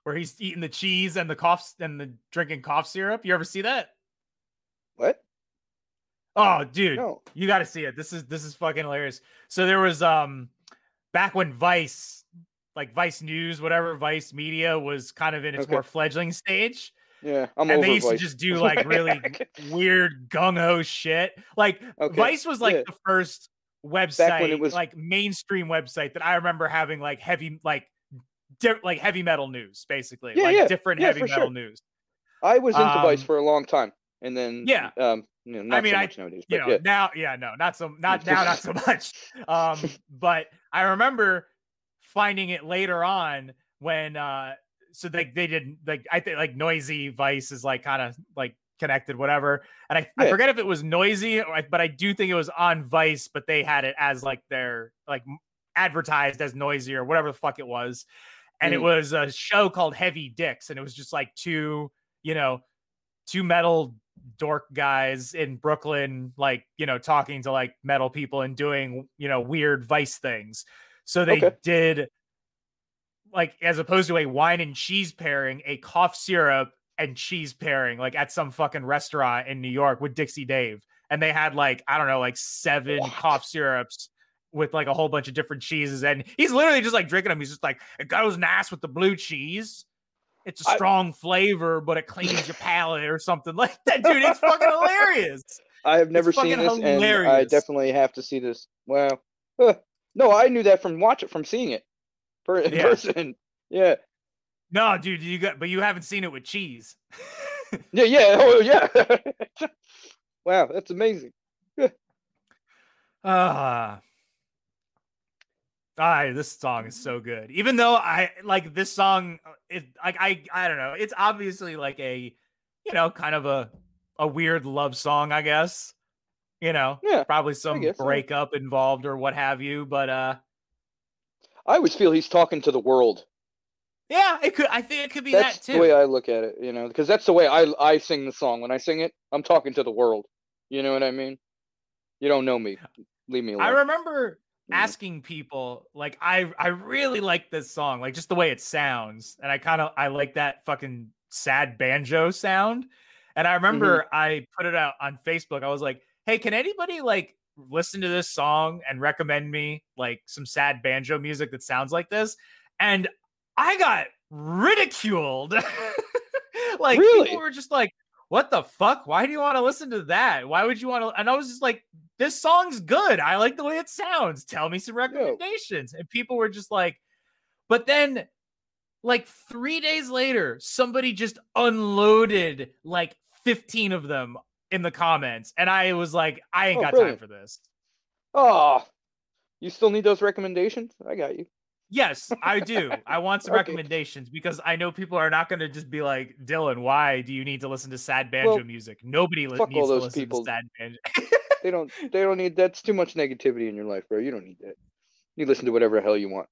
where he's eating the cheese and the coughs and the drinking cough syrup. You ever see that? What? Oh, dude, no. you got to see it. This is this is fucking hilarious. So there was um back when Vice, like Vice News, whatever Vice Media was kind of in its okay. more fledgling stage. Yeah, I'm and they used Vice. to just do like really weird gung ho shit. Like okay. Vice was like yeah. the first website, it was like mainstream website that I remember having like heavy, like di- like heavy metal news, basically, yeah, like yeah. different heavy metal sure. news. I was into um, Vice for a long time, and then yeah, um, you know, I mean, so I nowadays, you know yeah. now, yeah, no, not so, not now, not so much. Um, but I remember finding it later on when uh so they they did like I think like Noisey Vice is like kind of like connected, whatever. And I, yeah. I forget if it was Noisey, but I do think it was on Vice, but they had it as like their like advertised as Noisey or whatever the fuck it was. And mm. it was a show called Heavy Dicks, and it was just like two, you know, two metal dork guys in Brooklyn, like, you know, talking to like metal people and doing, you know, weird vice things. So they okay. did like as opposed to a wine and cheese pairing, a cough syrup and cheese pairing like at some fucking restaurant in New York with Dixie Dave. And they had like, I don't know, like seven what? cough syrups with like a whole bunch of different cheeses. And he's literally just like drinking them. He's just like, it goes nice with the blue cheese. It's a strong I, flavor, but it cleans your palate or something like that. Dude, it's fucking hilarious. I have never seen this, hilarious. and I definitely have to see this. Well, no, I knew that from watch it from seeing it per- in yeah. person. Yeah, no, dude, you got, but you haven't seen it with cheese. yeah, yeah, oh yeah. wow, that's amazing. Ah. uh, I this song is so good. Even though I like this song, uh, it like I I don't know. It's obviously like a, you know, kind of a a weird love song, I guess. You know, yeah, probably some breakup involved or what have you. But uh, I always feel he's talking to the world. Yeah, it could. I think it could be that's that too. the way I look at it, you know, because that's the way I I sing the song. When I sing it, I'm talking to the world. You know what I mean? You don't know me. Leave me alone. I remember asking people like I I really like this song, like just the way it sounds, and I kind of I like that fucking sad banjo sound. And I remember mm-hmm. I put it out on Facebook. I was like, "Hey, can anybody like listen to this song and recommend me like some sad banjo music that sounds like this?" And I got ridiculed. like really? people were just like, what the fuck? Why do you want to listen to that? Why would you want to? And I was just like, this song's good. I like the way it sounds. Tell me some recommendations. And people were just like, but then like three days later, somebody just unloaded like 15 of them in the comments. And I was like, I ain't Oh, got brilliant. time for this. Oh, you still need those recommendations? I got you. Yes, I do. I want some Okay. recommendations because I know people are not going to just be like, Dylan, why do you need to listen to sad banjo Well, music? Nobody li- needs to listen people. to sad banjo. They don't. They don't need. That's too much negativity in your life, bro. You don't need that. You listen to whatever the hell you want.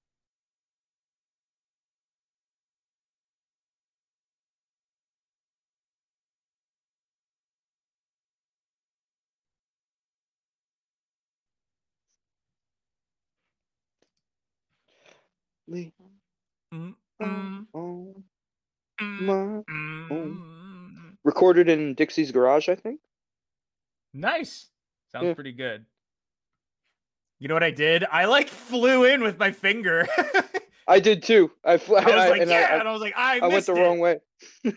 Lean Mm, mm, on my- mm. Recorded in Dixie's garage, I think. Nice. Sounds Yeah. pretty good. You know what I did? I like flew in with my finger. I did too. I, fl- I was like, and yeah, I, and I was like, I, I, I went the it. wrong way.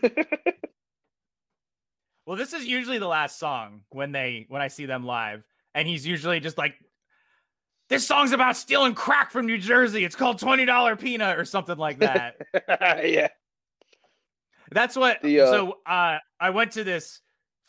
Well, this is usually the last song when they when I see them live, and he's usually just like, "This song's about stealing crack from New Jersey. It's called Twenty Dollar Peanut or something like that." yeah. That's what. The, uh, so uh, I went to this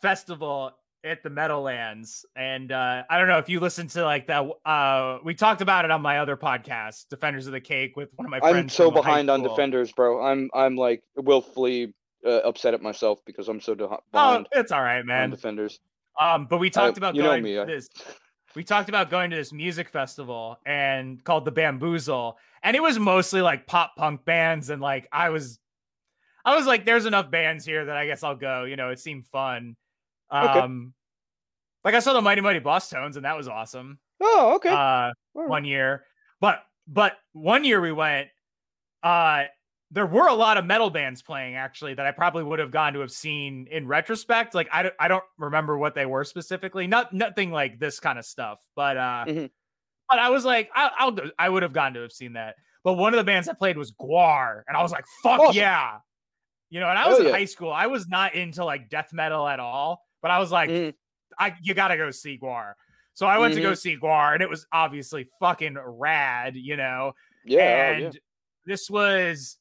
festival at the Meadowlands, and uh, I don't know if you listened to like that. Uh, we talked about it on my other podcast, Defenders of the Cake, with one of my friends. I'm so behind on defenders, bro. I'm I'm like willfully uh, upset at myself because I'm so de- Oh, behind it's all right, on man. defenders. Um, but we talked about you know going me, this. We talked about going to this music festival and called the Bamboozle, and it was mostly like pop punk bands, and like I was, I was like, there's enough bands here that I guess I'll go. You know, it seemed fun. Okay. Um, like I saw the Mighty Mighty Bosstones, and that was awesome. Oh, okay. Uh, right. one year, but but one year we went. Uh, there were a lot of metal bands playing actually that I probably would have gone to have seen in retrospect. Like I don't, I don't remember what they were specifically. Not nothing like this kind of stuff, but uh, Mhm. but I was like, I, I'll go. I would have gone to have seen that. But one of the bands that played was Gwar, and I was like, fuck Awesome. yeah, you know. And I was Hell in yeah. high school. I was not into like death metal at all, but I was like, Mhm. I you gotta go see Gwar. So I went to Mm-hmm. go see Gwar, and it was obviously fucking rad, you know. Yeah, oh, and yeah. this was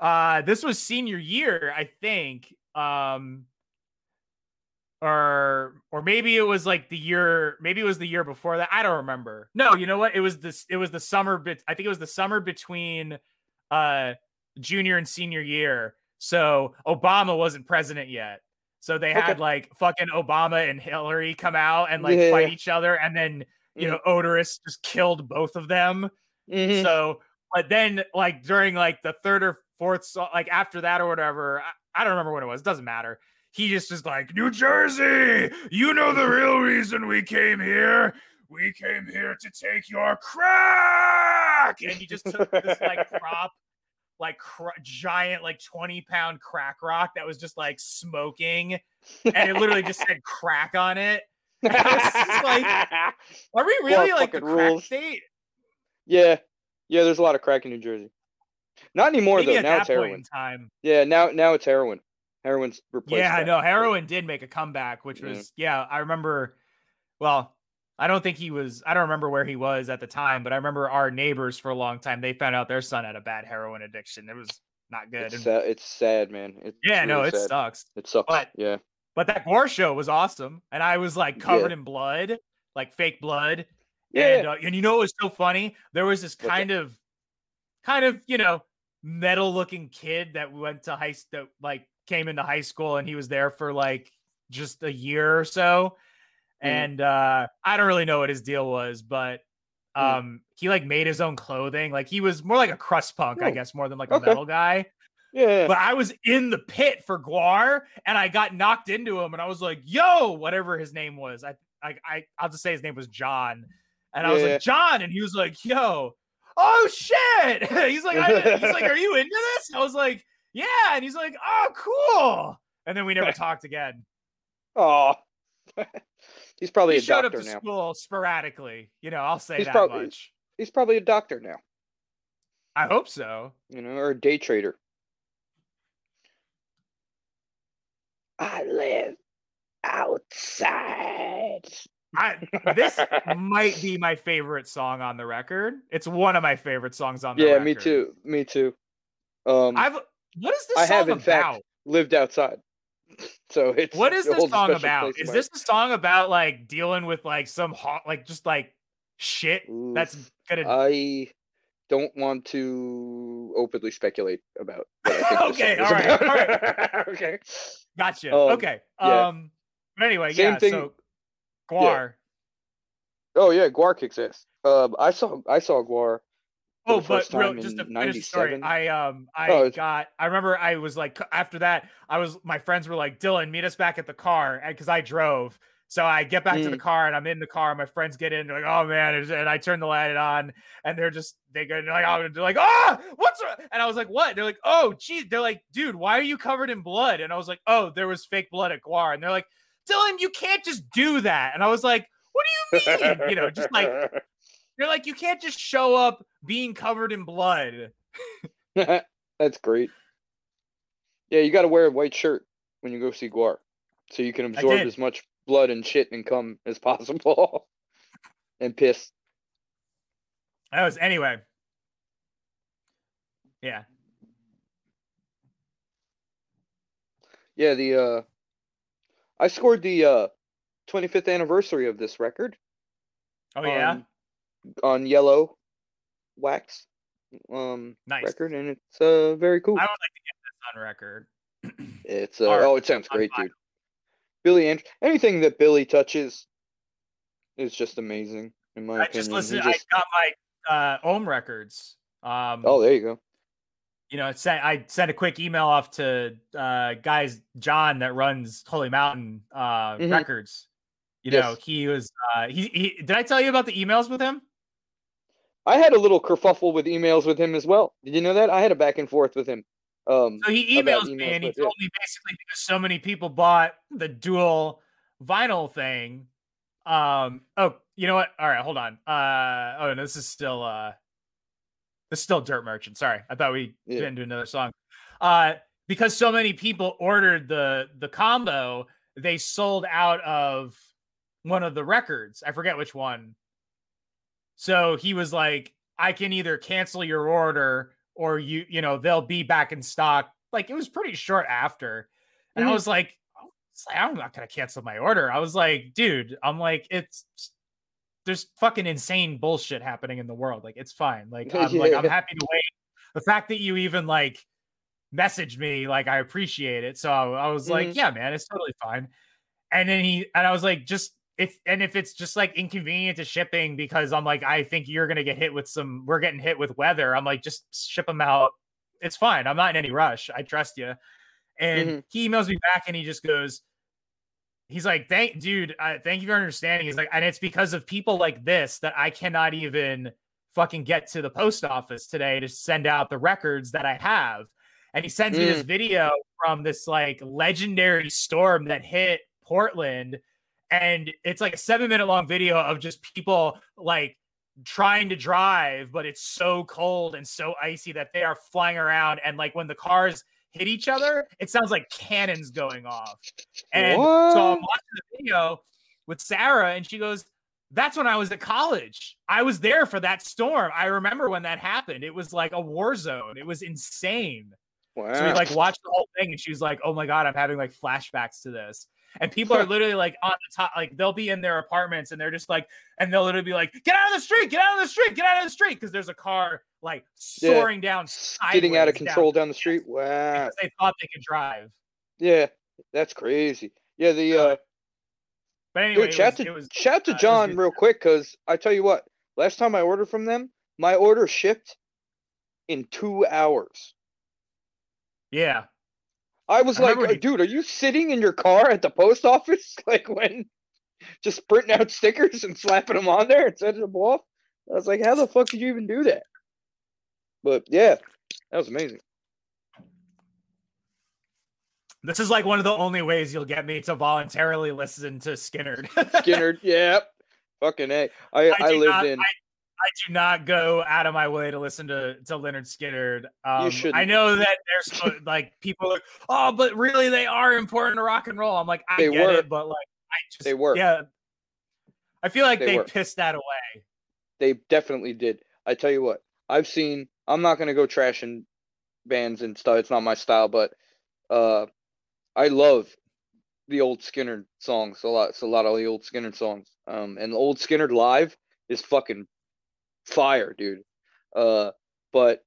uh this was senior year, I think. Um or or maybe it was like the year maybe it was the year before that i don't remember no you know what it was this it was the summer bit i think it was the summer between uh junior and senior year so obama wasn't president yet so they had like fucking obama and hillary come out and like Yeah, fight each other and then you Mhm. know Oderus just killed both of them Mhm. so, but then like during like the third or fourth song, like after that or whatever, I, I don't remember what it was. Doesn't matter. He just is like, New Jersey, you know the real reason we came here. We came here to take your crack. And he just took this like prop, like cr- giant, like 20 pound crack rock that was just like smoking. And it literally just said crack on it. I was just like, Are we really like the crack rules. state? yeah, yeah. There's a lot of crack in New Jersey. Not anymore Maybe though. Now it's heroin. time. Yeah, now now it's heroin. Heroin's replaced. Yeah, I know. Heroin did make a comeback, which Yeah. was yeah. I remember. Well, I don't think he was. I don't remember where he was at the time, but I remember our neighbors for a long time. They found out their son had a bad heroin addiction. It was not good. It's And- sad. It's sad, man. It's yeah, no, it sad. sucks. It sucks. But- yeah. But that gore show was awesome, and I was like covered Yeah. in blood, like fake blood. Yeah. And uh, and you know what was so funny? There was this kind of, kind of you know, metal looking kid that went to high that like came into high school and he was there for like just a year or so, Mhm. and uh I don't really know what his deal was, but Mm. um he like made his own clothing. Like he was more like a crust punk, I Oh, guess, more than like a okay. metal guy Yeah. but I was in the pit for Gwar and I got knocked into him and I was like, yo, whatever his name was. I I, I I'll just say his name was John. And I was like, John, and he was like, yo, oh shit. he's like, I, he's like, are you into this? I was like, yeah. And he's like, oh, cool. And then we never talked again. Oh. He's probably he a showed up to now. school sporadically. You know, I'll say He's that probably- much. He's probably a doctor now. I hope so. You know, or a day trader. I live outside. I, this might be my favorite song on the record. It's one of my favorite songs on the yeah, record. me too. Me too. Um, I've what is this I song have, in about? fact, lived outside. So it's what is this song about? Is this a song about like dealing with like some hot, like just like shit that's gonna? I don't want to openly speculate about. What I think this Okay, song is all right, okay. gotcha. um, okay. yeah. Um. But anyway, Same yeah. thing- So, Gwar. Oh yeah, Gwar kicks ass. Um, I saw I saw Gwar. Oh, but real, just to in finish story, I um I Oh, got I remember I was like after that I was my friends were like Dylan meet us back at the car and because I drove. So I get back to the Mm. car and I'm in the car my friends get in they're like oh man and I turn the light on and they're just they go they're like oh they're like ah what's wrong?" and I was like what? They're like oh geez they're like dude why are you covered in blood? And I was like oh there was fake blood at Gwar and they're like Dylan you can't just do that. And I was like what do you mean? You know just like they're like you can't just show up being covered in blood That's great. Yeah, you got to wear a white shirt when you go see Gwar, so you can absorb as much blood and shit and cum as possible, and piss. That was anyway. Yeah. Yeah, the uh, I scored the uh, 25th anniversary of this record. Oh yeah. On, yellow wax um Nice. record, and it's uh very cool. I would like to get this on record. It's uh, Or oh, it sounds great, dude. Billy and anything that Billy touches is just amazing in my I opinion. just listened. just- I got my uh Ohm records. Um oh, there you go. you know, sent I sent a quick email off to uh guys John that runs Holy Mountain uh Mhm. records. You know, he was uh he, he did I tell you about the emails with him? I had a little kerfuffle with emails with him as well. Did you know that? I had a back and forth with him. Um, So he emails me and he told me basically because so many people bought the dual vinyl thing. Um oh, you know what? All right, hold on. Uh oh no, this is still uh this is still Dirt Merchant. Sorry. I thought we Yeah. didn't do another song. Uh because so many people ordered the the combo, they sold out of one of the records. I forget which one. So he was like, I can either cancel your order or you, you know, they'll be back in stock. Like it was pretty short after. And I Mhm. was like, I was like, I'm not gonna cancel my order. I was like, dude, I'm like, it's there's fucking insane bullshit happening in the world. Like it's fine. Like I'm like, I'm happy to wait. The fact that you even like messaged me, like I appreciate it. So I, was like, Mhm. yeah, man, it's totally fine. And then he and I was like, just if and if it's just like inconvenient to shipping because I'm like, I think you're gonna get hit with some, we're getting hit with weather. I'm like, just ship them out. It's fine. I'm not in any rush. I trust you. And Mhm. he emails me back and he just goes, he's like, thank dude, uh, thank you for understanding. He's like, and it's because of people like this that I cannot even fucking get to the post office today to send out the records that I have. And he sends me this video from this like legendary storm that hit Portland. And it's like a seven minute long video of just people like trying to drive, but it's so cold and so icy that they are flying around. And like when the cars hit each other, it sounds like cannons going off. And so I'm watching the video with Sarah, and she goes, That's when I was at college. I was there for that storm. I remember when that happened. It was like a war zone. It was insane. Wow. So we like watched the whole thing, and she was like, "Oh my god, I'm having like flashbacks to this." And people are literally like on the top, like they'll be in their apartments, and they're just like, and they'll literally be like, "Get out of the street! Get out of the street! Get out of the street!" Because there's a car like Yeah. soaring down, Getting out of sideways down control down the street. Wow. because they thought they could drive. Yeah, that's crazy. Yeah, the Uh, But anyway, dude, shout was, to was shout to uh, it John real quick, cause I tell you what, last time I ordered from them, my order shipped in two hours. yeah. I was I like, remember "Uh, he- dude, are you sitting in your car at the post office, like when just printing out stickers and slapping them on there and sending them off? I was like, how the fuck did you even do that? But yeah, that was amazing. This is like one of the only ways you'll get me to voluntarily listen to Skynyrd. Skynyrd, yeah, fucking a. I I, do lived not- in. I do not go out of my way to listen to to Lynyrd Skynyrd. Um. I know that there's like people are, oh, but really they are important to rock and roll. I'm like, I They get were. it, but like, I just They were. yeah. I feel like They they, pissed that away. They definitely did. I tell you what, I've seen. I'm not gonna go trashing bands and stuff. It's not my style, but uh, I love the old Skynyrd songs a lot. It's a lot of the old Skynyrd songs. Um, and the old Skynyrd live is fucking fire, dude. Uh, but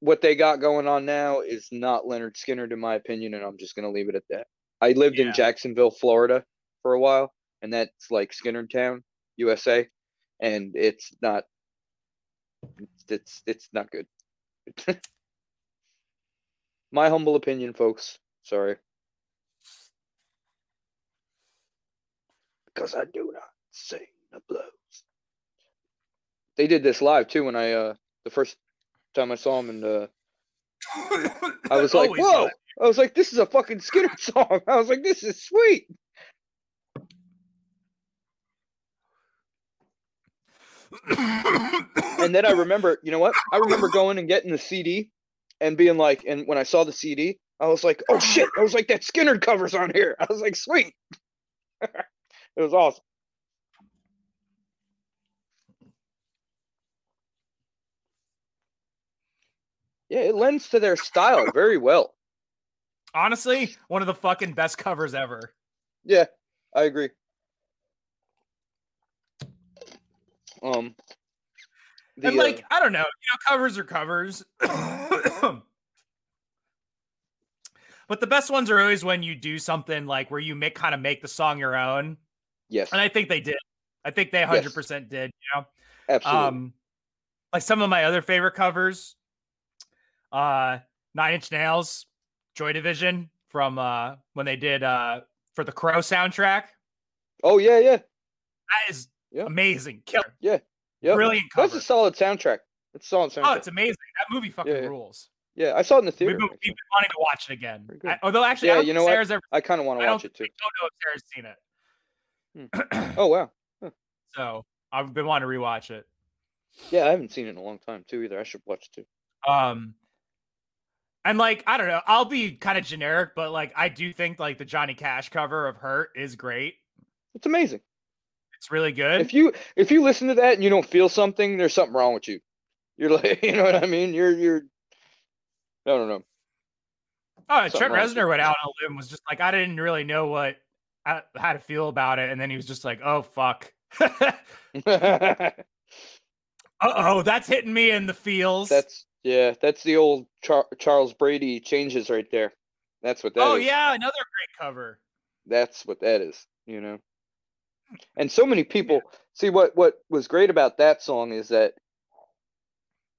what they got going on now is not Lynyrd Skynyrd, in my opinion, and I'm just gonna leave it at that. I lived Yeah. in Jacksonville, Florida, for a while, and that's like Skynyrd Town, USA, and it's not. It's it's, it's not good. my humble opinion, folks. Sorry. Because I do not sing the blues. They did this live too when I uh the first time I saw them and uh I was like, whoa! live. I was like, this is a fucking Skynyrd song. I was like, this is sweet. And then I remember, you know what? I remember going and getting the CD and being like, and when I saw the CD, I was like, oh shit! I was like, that Skynyrd cover's on here. I was like, sweet. it was awesome. Yeah, it lends to their style very well. Honestly, one of the fucking best covers ever. Yeah, I agree. Um, the, and uh, like, I don't know, you know, covers are covers. but the best ones are always when you do something like where you make kind of make the song your own. yes, And I think they did. I think they 100% did, you know. absolutely. Um, like some of my other favorite covers, uh, Nine Inch Nails, Joy Division from uh when they did uh for the Crow soundtrack. oh yeah, yeah, That is Yeah. amazing, killer, yeah. Yeah. Brilliant That's a solid soundtrack. It's a solid soundtrack. Oh, it's amazing. That movie fucking Yeah, yeah. rules. yeah, I saw it in the We've theater. been, we've been wanting to watch it again. I, although actually, Yeah, you know what? Ever. I kind of want to watch it too. I don't know if Sarah's seen it. Oh wow. So I've been wanting to rewatch it. Yeah, I haven't seen it in a long time too either. I should watch it too. Um, and like I don't know, I'll be kind of generic, but like I do think like the Johnny Cash cover of "Hurt" is great. It's amazing. It's really good. If you if you listen to that and you don't feel something, there's something wrong with you. You're like, you know what I mean? You're you're. I don't know. oh, something Trent Reznor went out on a limb was just like I didn't really know what how, how to feel about it, and then he was just like, "Oh fuck." uh oh, that's hitting me in the feels. that's yeah. That's the old Char- Charles Bradley changes right there. That's what that oh yeah, another great cover. That's what that is. You know. And so many people see what what was great about that song is that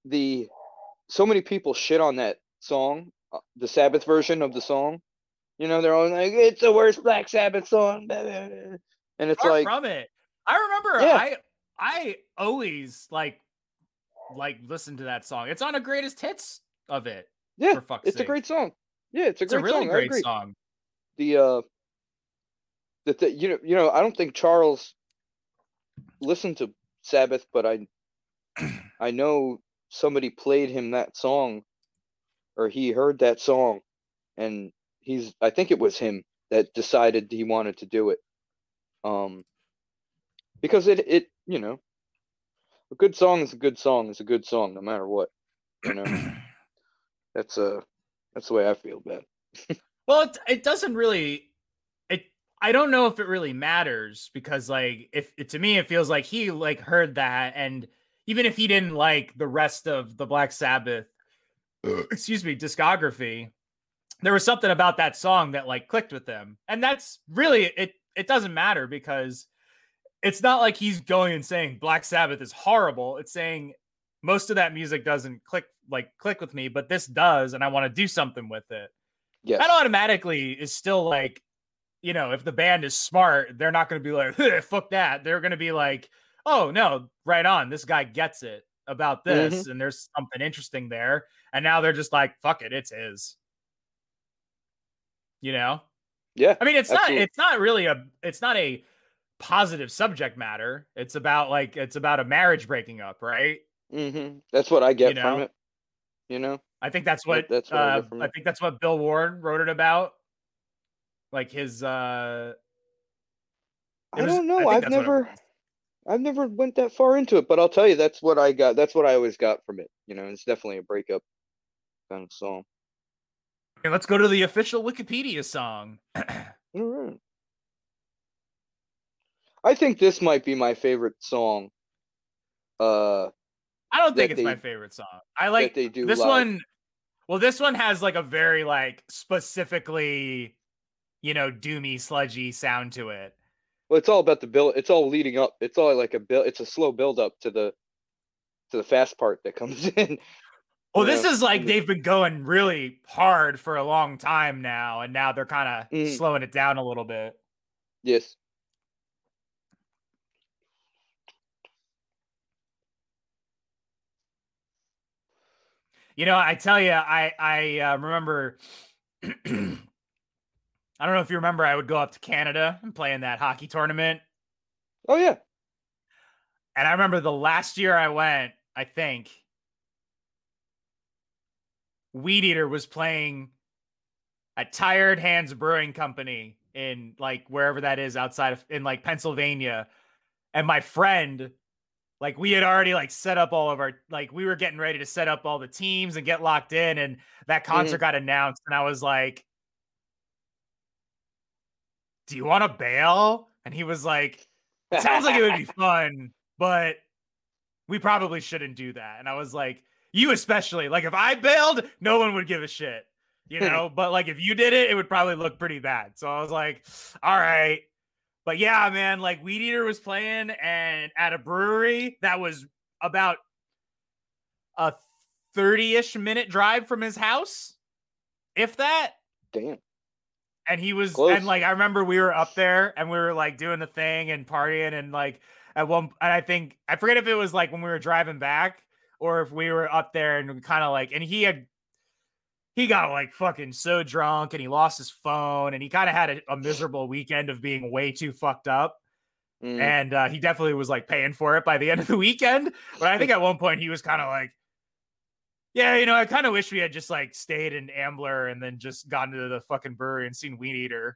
the so many people shit on that song, uh, the Sabbath version of the song. You know, they're all like, "It's the worst Black Sabbath song," and it's Far like, from it. I remember Yeah. I I always like like listen to that song. It's on a greatest hits of it. yeah, for fuck's it's a great song. Yeah, it's a It's a great really song. Great song. The uh, the th- you know you know I don't think Charles listened to Sabbath, but I I know somebody played him that song, or he heard that song, and he's I think it was him that decided he wanted to do it. Um, because it it you know, a good song is a good song is a good song no matter what. You know, that's uh that's the way I feel about it. Well, it, it doesn't really. It I don't know if it really matters because like if it, to me it feels like he like heard that and even if he didn't like the rest of the Black Sabbath, excuse me, discography, there was something about that song that like clicked with them, and that's really it. It doesn't matter because it's not like he's going and saying Black Sabbath is horrible. It's saying most of that music doesn't click like click with me, but this does, and I want to do something with it Yes. that automatically is still like, you know, if the band is smart, they're not going to be like, fuck that. They're going to be like, oh, no, right on. This guy gets it about mm-hmm. this, and there's something interesting there. And now they're just like, fuck it, it's his. You know? Yeah. I mean, it's absolutely. not, it's not really a, it's not a positive subject matter. It's about like it's about a marriage breaking up, right? Mm-hmm. That's what I get You from it. You know? I think that's what that's what I uh, from I think that's what Bill Ward wrote it about. Like his uh I was- don't know. think I've that's what it never. I've never went that far into it, but I'll tell you that's what I got. That's what I always got from it. You know, it's definitely a breakup kind of song. And let's go to the official Wikipedia song. All right. I think this might be my favorite song. Uh, I don't think it's my favorite song. I like they do this live. one. Well, this one has like a very like specifically, you know, doomy, sludgy sound to it. Well, it's all about the build. It's all leading up. It's all like a build. It's a slow build up to the to the fast part that comes in. Well, you this know, is like they've been going really hard for a long time now, and now they're kind of Mm. slowing it down a little bit. Yes. You know, I tell you, I I uh, remember. I don't know if you remember, I would go up to Canada and play in that hockey tournament. Oh yeah. And I remember the last year I went, I think Weedeater was playing at Tired Hands Brewing Company in like wherever that is outside of in like Pennsylvania. And my friend, like we had already like set up all of our like we were getting ready to set up all the teams and get locked in, and that mm-hmm. concert got announced, and I was like, Do you want to bail? And he was like, it sounds like it would be fun, but we probably shouldn't do that. And I was like, you especially, like if I bailed, no one would give a shit, you hmm. know. but like if you did it, it would probably look pretty bad. So I was like, all right. But yeah, man, like Weedeater was playing and at a brewery that was about a 30-ish minute drive from his house. If that Damn. and he was Close. and like I remember we were up there and we were like doing the thing and partying and like at one and I think I forget if it was like when we were driving back or if we were up there and kind of like and he had he got like fucking so drunk and he lost his phone and he kind of had a, a miserable weekend of being way too fucked up Mm. and uh, he definitely was like paying for it by the end of the weekend. But I think at one point he was kind of like, "Yeah, you know, I kind of wish we had just like stayed in Ambler and then just gone to the fucking brewery and seen Weedeater."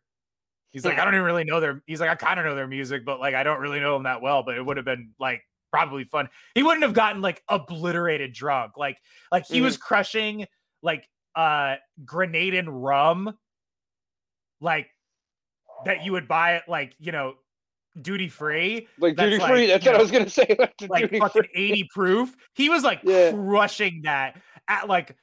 He's like, "I don't even really know their." He's like, "I kind of know their music, but like I don't really know them that well. But it would have been like probably fun. He wouldn't have gotten like obliterated drunk. Like like he was crushing like uh grenade and rum, like that you would buy it like you know duty free." like duty like, free. That's what I was gonna say. Like, like fucking free. 80 proof. He was like Yeah. crushing that at like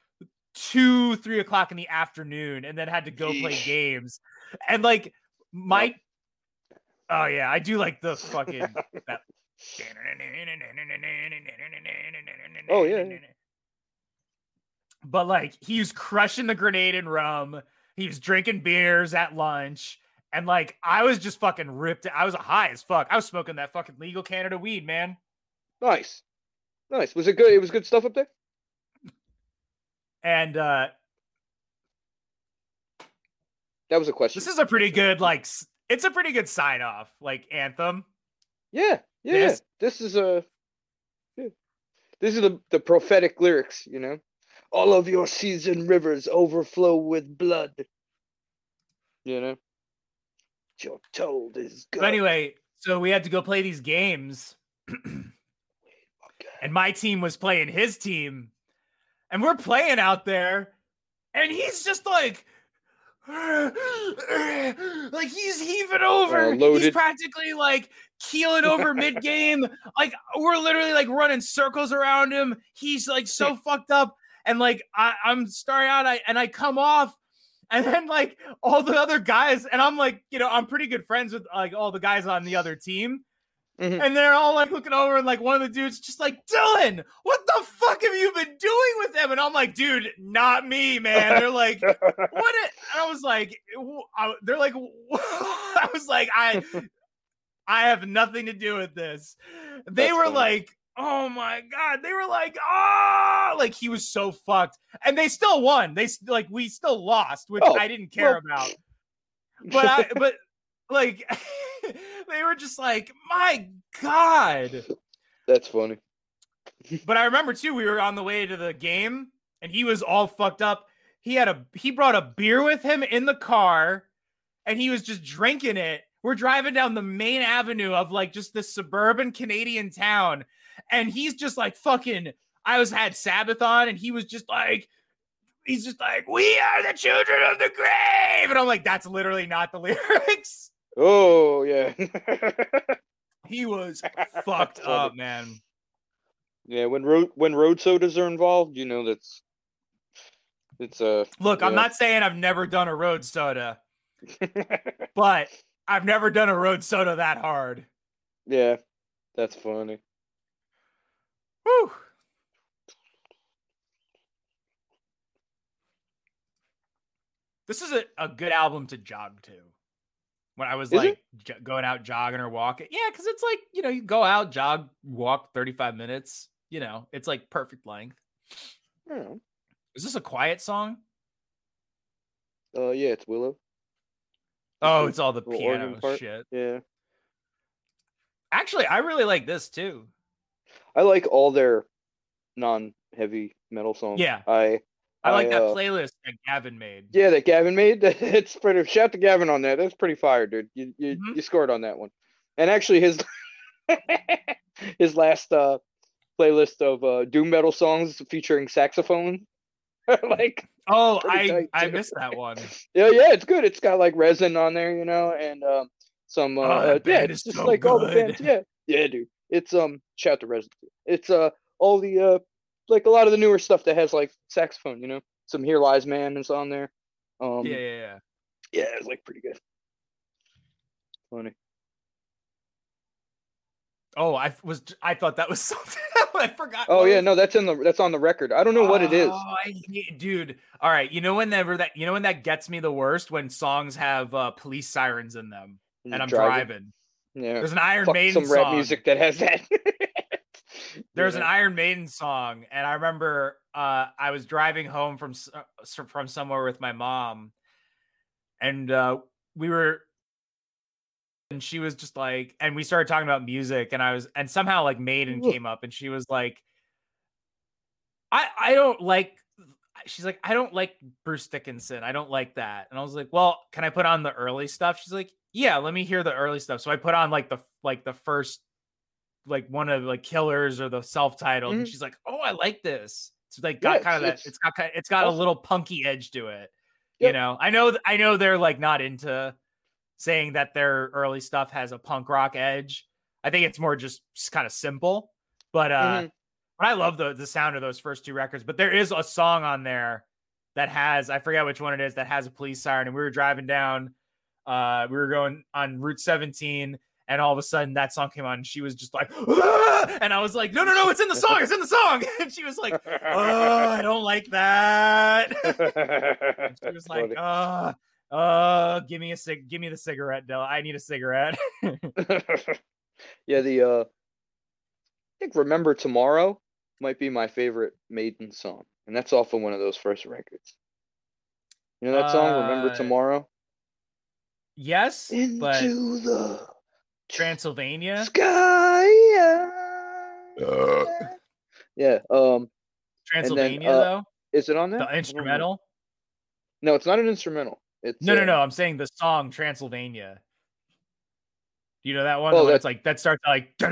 two, three o'clock in the afternoon, and then had to go play games. And like my oh yeah, I do like the fucking that. Oh, yeah. But like he was crushing the grenade and rum. He was drinking beers at lunch. And like I was just fucking ripped. I was high as fuck. I was smoking that fucking legal Canada weed, man. Nice. Nice. Was it good? It was good stuff up there. And uh That was a question. this is a pretty good like it's a pretty good sign off like anthem yeah. Yeah. This- This is a. Yeah. This is the the prophetic lyrics. You know, all of your seas and rivers overflow with blood. You know. You're told is good. but anyway so we had to go play these games. And my team was playing his team. And we're playing out there. And he's just like like he's heaving over. Uh, he's practically like keeling over mid game like we're literally like running circles around him. He's like so fucked up and like I, i'm starting out I, and i come off and then like all the other guys and i'm like you know i'm pretty good friends with like all the guys on the other team Mhm. and they're all like looking over and like one of the dudes just like dylan what the fuck have you been doing with them and i'm like dude not me man they're like what and i was like I- they're like i was like i i have nothing to do with this they That's were funny. like oh my god they were like ah like he was so fucked and they still won they like we still lost which Oh, i didn't care well- about but i but like they were just like, my God. That's funny. But I remember too, we were on the way to the game and he was all fucked up. He had a he brought a beer with him in the car and he was just drinking it. We're driving down the main avenue of like just this suburban Canadian town. And he's just like fucking I was had Sabbath on and he was just like he's just like, We are the children of the grave. And I'm like, that's literally not the lyrics. Oh yeah. He was fucked up, man. yeah, when road when road sodas are involved, you know that's it's uh Look, I'm not saying I've never done a road soda, but I've never done a road soda that hard. yeah, that's funny. Whew. This is a, a good album to jog to. When I was Is like j- going out jogging or walking. Yeah, because it's like, you know, you go out, jog, walk 35 minutes. You know, it's like perfect length. Hmm. Is this a quiet song? Uh yeah, it's Willow. Oh, it's all the piano shit. Yeah. Actually, I really like this too. I like all their non heavy metal songs. Yeah. I I like that uh, playlist that Gavin made. Yeah, that Gavin made. It's pretty. Shout to Gavin on that. That's pretty fire, dude. You you, Mhm. you scored on that one. And actually, his his last uh playlist of uh doom metal songs featuring saxophone. like, Oh, I tight, I missed that one. yeah, yeah, it's good. It's got like REZN on there, you know, and um some uh, Oh, uh yeah, it's just so like all the bands. Yeah, yeah, dude. It's um REZN. too. It's uh all the uh like a lot of the newer stuff that has like saxophone, you know. Some Here Lies Man is on there. Um, yeah, yeah, yeah. yeah, it's like pretty good. Funny. Oh, I was I thought that was something I forgot. Oh yeah, no, that's in the that's on the record. I don't know what it is. Oh, I dude. All right, you know whenever that you know when that gets me the worst when songs have uh, police sirens in them You're and I'm driving. driving. Yeah. There's an Iron Fuck Maiden some song. music that has that. There's an Iron Maiden song, and I remember uh, I was driving home from uh, from somewhere with my mom, and uh, we were, and she was just like, and we started talking about music, and I was, and somehow like Maiden Ooh. came up, and she was like, I I don't like. She's like, I don't like Bruce Dickinson. I don't like that. And I was like, well, can I put on the early stuff? She's like, yeah, let me hear the early stuff. So I put on like the like the first like one of like killers or the self-titled and Mhm. she's like oh i like this it's like Yeah, got kind of that it's got kind it's got a little punky edge to it you know i know i know they're like not into saying that their early stuff has a punk rock edge i think it's more just kind of simple but uh Mhm. But i love the the sound of those first two records but there is a song on there that has i forget which one it is that has a police siren and we were driving down uh we were going on route 17 and all of a sudden that song came on and she was just like "Ah!" and i was like no no no it's in the song it's in the song and she was like oh i don't like that she was like uh uh give me a cig give me the cigarette Della. i need a cigarette yeah, the uh, I think "Remember Tomorrow" might be my favorite Maiden song, and that's off of one of those first records. You know that song, "Remember Uh, Tomorrow"? yes Into but the transylvania sky. yeah. Um, transylvania uh, though is it on there? The instrumental No, it's not an instrumental. It's no no uh, no i'm saying the song transylvania do you know that one? Oh, that- that's like that starts like. Oh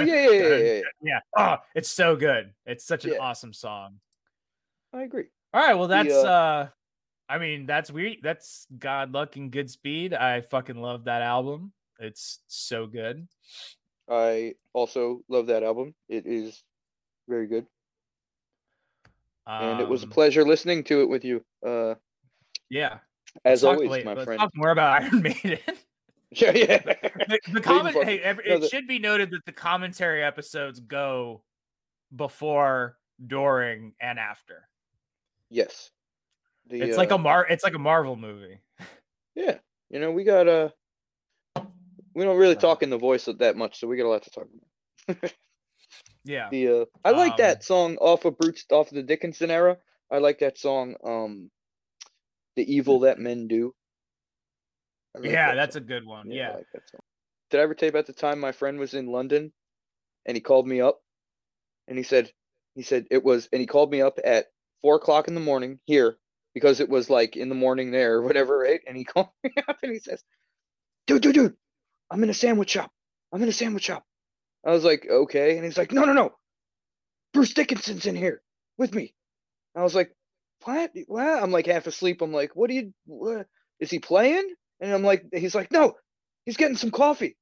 yeah, yeah, yeah, yeah, yeah. yeah. Oh, it's so good. It's such an Yeah. awesome song. I agree. All right, well The, that's uh, uh I mean, that's weird. That's God Luck and Good Speed. I fucking love that album. It's so good. I also love that album. It is very good, and it was a Um, pleasure listening to it with you. Uh, Yeah. As Talk- always, my let's friend. Talk more about Iron Maiden. Yeah, yeah. the, the comment, hey, every, no, it the- should be noted that the commentary episodes go before, during, and after. yes. The, it's like uh, a mar. It's like a Marvel movie. yeah. You know, we got uh we don't really Uh, talk in the voice that much, so we got a lot to talk about. Yeah. The uh, I like Um, that song off of Bruce off of the Dickinson era. I like that song, um, "The Evil That Men Do." Like Yeah, that that's song. a good one. I Yeah. like that song. Did I ever tell you about the time my friend was in London and he called me up and he said he said it was and he called me up at four o'clock in the morning here because it was like in the morning there or whatever, right? And he called me up and he says, Dude, dude, dude, I'm in a sandwich shop. I'm in a sandwich shop. I was like, okay. And he's like, No, no, no. Bruce Dickinson's in here with me. I was like, What? What? I'm like half asleep. I'm like, what are you what? Is he playing? And I'm like, he's like, no, he's getting some coffee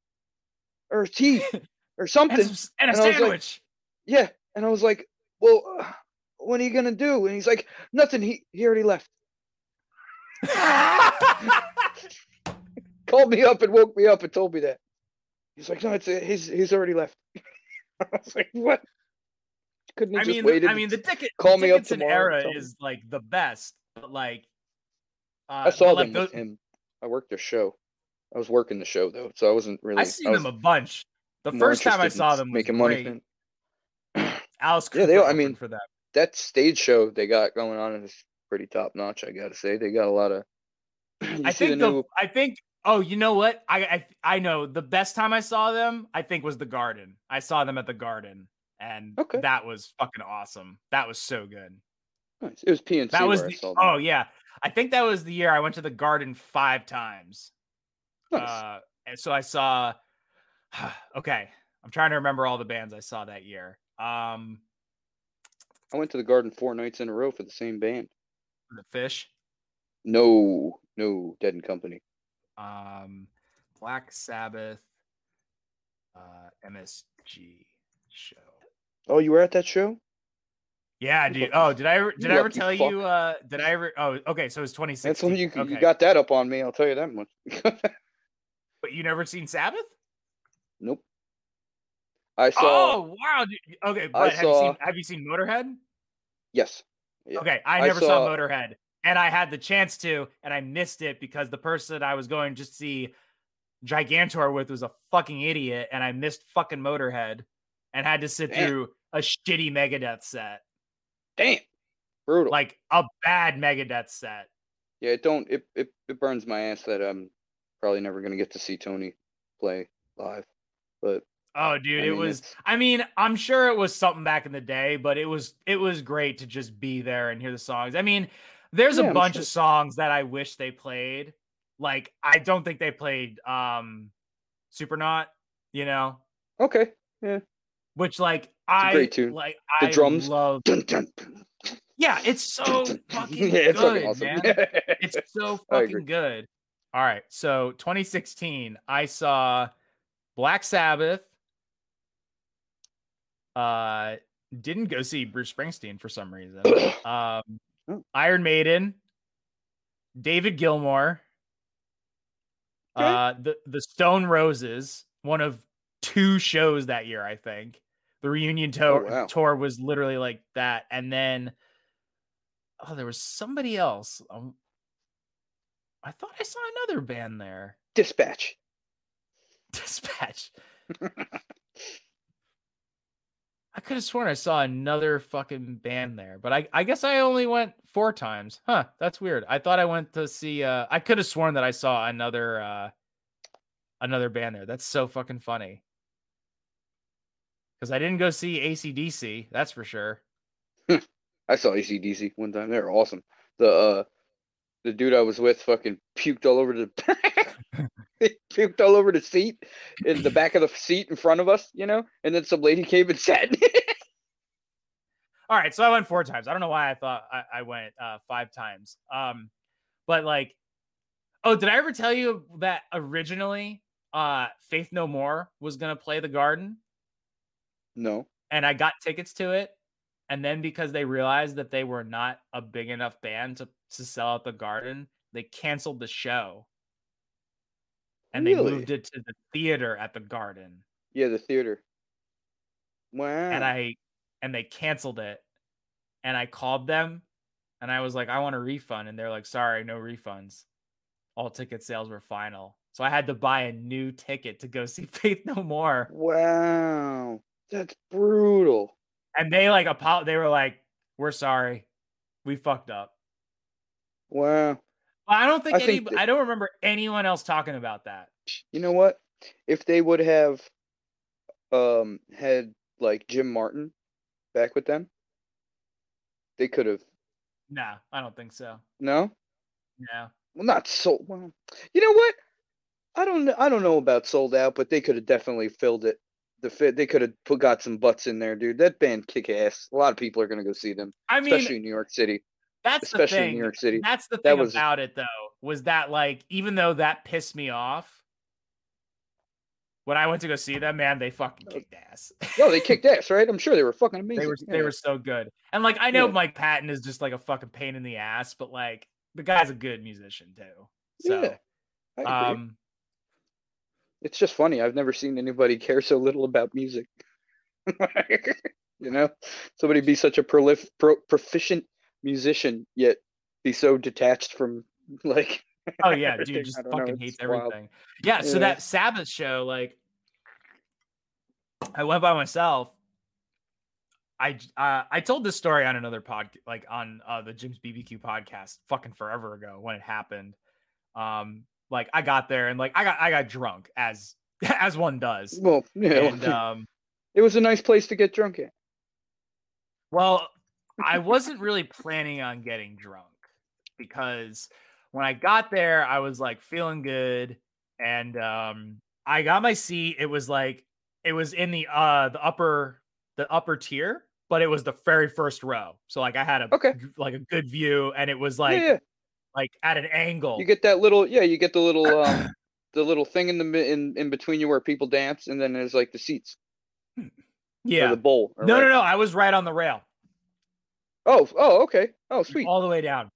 or tea or something. And, some, and a And was like- sandwich. yeah. And I was like, well, uh, what are you gonna do? And he's like, nothing. He he already left. Called me up and woke me up and told me that. He's like, no, it's a, he's he's already left. I was like, what? Couldn't I mean, waited? I mean, the Dick- call the me up tomorrow and era is like the best, but like, uh, I saw like, them with him. I worked their show. I was working the show though, so I wasn't really. I seen I them a bunch. The first time I saw them was making money. Alice Yeah, they- I mean, for that that stage show they got going on is pretty top notch. I gotta say, they got a lot of. I think the, I think oh you know what I, I I know the best time I saw them I think was the Garden. I saw them at the Garden and Okay. that was fucking awesome. That was so good. Nice. It was PNC. That was the, oh yeah. I think that was the year I went to the Garden five times. Nice. Uh, and so I saw. okay, I'm trying to remember all the bands I saw that year. Um, I went to the Garden four nights in a row for the same band. the Phish, No, no, Dead and Company. um, Black Sabbath, uh, MSG show. Oh, you were at that show? Yeah, dude. Oh, did I ever, you did I ever tell fuck. you? Uh, did I ever? Oh, okay. So it was 2016. That's when you okay. you got that up on me. I'll tell you that much. but you never seen Sabbath? nope. I saw. oh wow. Dude. Okay, I but have you seen saw- have you seen Motorhead? Yes. Yeah. Okay, I I never saw, saw- Motorhead, and I had the chance to, and I missed it because the person I was going to see Gigantor with was a fucking idiot, and I missed fucking Motorhead, and had to sit Damn. through a shitty Megadeth set, Damn. Brutal. like a bad Megadeth set. yeah, it don't it, it it burns my ass that I'm probably never gonna get to see Tony play live. But Oh, dude, I it mean, was. it's- I mean, I'm sure it was something back in the day, but it was it was great to just be there and hear the songs. I mean, there's Yeah, a bunch sure. of songs that I wish they played. Like, I don't think they played um Supernaut, you know, okay. Which like I tune. like The I drums. love. Dun, dun, Yeah, it's so dun, fucking yeah, it's good, fucking awesome. man. It's so fucking good. All right, so 2016, I saw Black Sabbath. Uh, didn't go see Bruce Springsteen for some reason. Um, Oh. Iron Maiden, David Gilmour, Okay. uh, the the Stone Roses, one of two shows that year, I think. The reunion tour wow. tour was literally like that, and then oh, there was somebody else. Um, I thought I saw another band there. Dispatch. Dispatch. I could have sworn I saw another fucking band there, but I, I guess I only went four times. Huh, that's weird. I thought I went to see uh I could have sworn that I saw another uh another band there. That's so fucking funny. Because I didn't go see ACDC, that's for sure. I saw ACDC one time. They were awesome. The uh the dude I was with fucking puked all over the puked all over the seat in the back of the seat in front of us, you know? And then some lady came and sat. All right, so I went four times. I don't know why I thought I, I went uh, five times. Um, but like, oh, did I ever tell you that originally, uh, Faith No More was gonna play the Garden, no. and I got tickets to it, and then because they realized that they were not a big enough band to to sell out the Garden, they canceled the show, and they moved it to the theater at the Garden. Yeah, the theater. Wow. and I and they canceled it. And I called them and I was like, I want a refund. And they're like, sorry, no refunds. All ticket sales were final. So I had to buy a new ticket to go see Faith No More. Wow. That's brutal. And they like apo- they were like, We're sorry. We fucked up. Wow. Well, I don't think I any. think that- I don't remember anyone else talking about that. You know what? If they would have um had like Jim Martin back with them, they could have. No, I don't think so. No, No. well, not sold. Well, you know what? I don't. know I don't know about sold out, but they could have definitely filled it. The fit. They could have put got some butts in there, dude. That band kick ass. A lot of people are gonna go see them, I mean, especially in New York City. that's especially the in. New York City. That's the That thing was- about it, though, was that like even though that pissed me off, when I went to go see them, man, they fucking kicked ass. No, they kicked ass, right? I'm sure they were fucking amazing. they were they were so good. And like I know Yeah. Mike Patton is just like a fucking pain in the ass, but like the guy's a good musician too. So Yeah, um it's just funny. I've never seen anybody care so little about music. you know, somebody be such a prolif- pro- proficient musician yet be so detached from like. oh yeah, dude just know, fucking it's hates wild. everything. Yeah, so Yeah. that Sabbath show, like I went by myself. I uh, I told this story on another pod, like on uh, the Jim's BBQ podcast, fucking forever ago when it happened. Um, like I got there and like I got I got drunk as as one does, Well, yeah, and um, it was a nice place to get drunk at. Well, I wasn't really planning on getting drunk because when I got there, I was like feeling good and um I got my seat. It was like it was in the uh the upper the upper tier, but it was the very first row. So like I had a Okay. like a good view and it was like yeah, yeah, like at an angle. you get that little. Yeah, you get the little um, the little thing in the in in between you where people dance, and then there's like the seats or yeah. the bowl. No, right- no, no. I was right on the rail Oh, oh, okay. Oh, sweet, all the way down.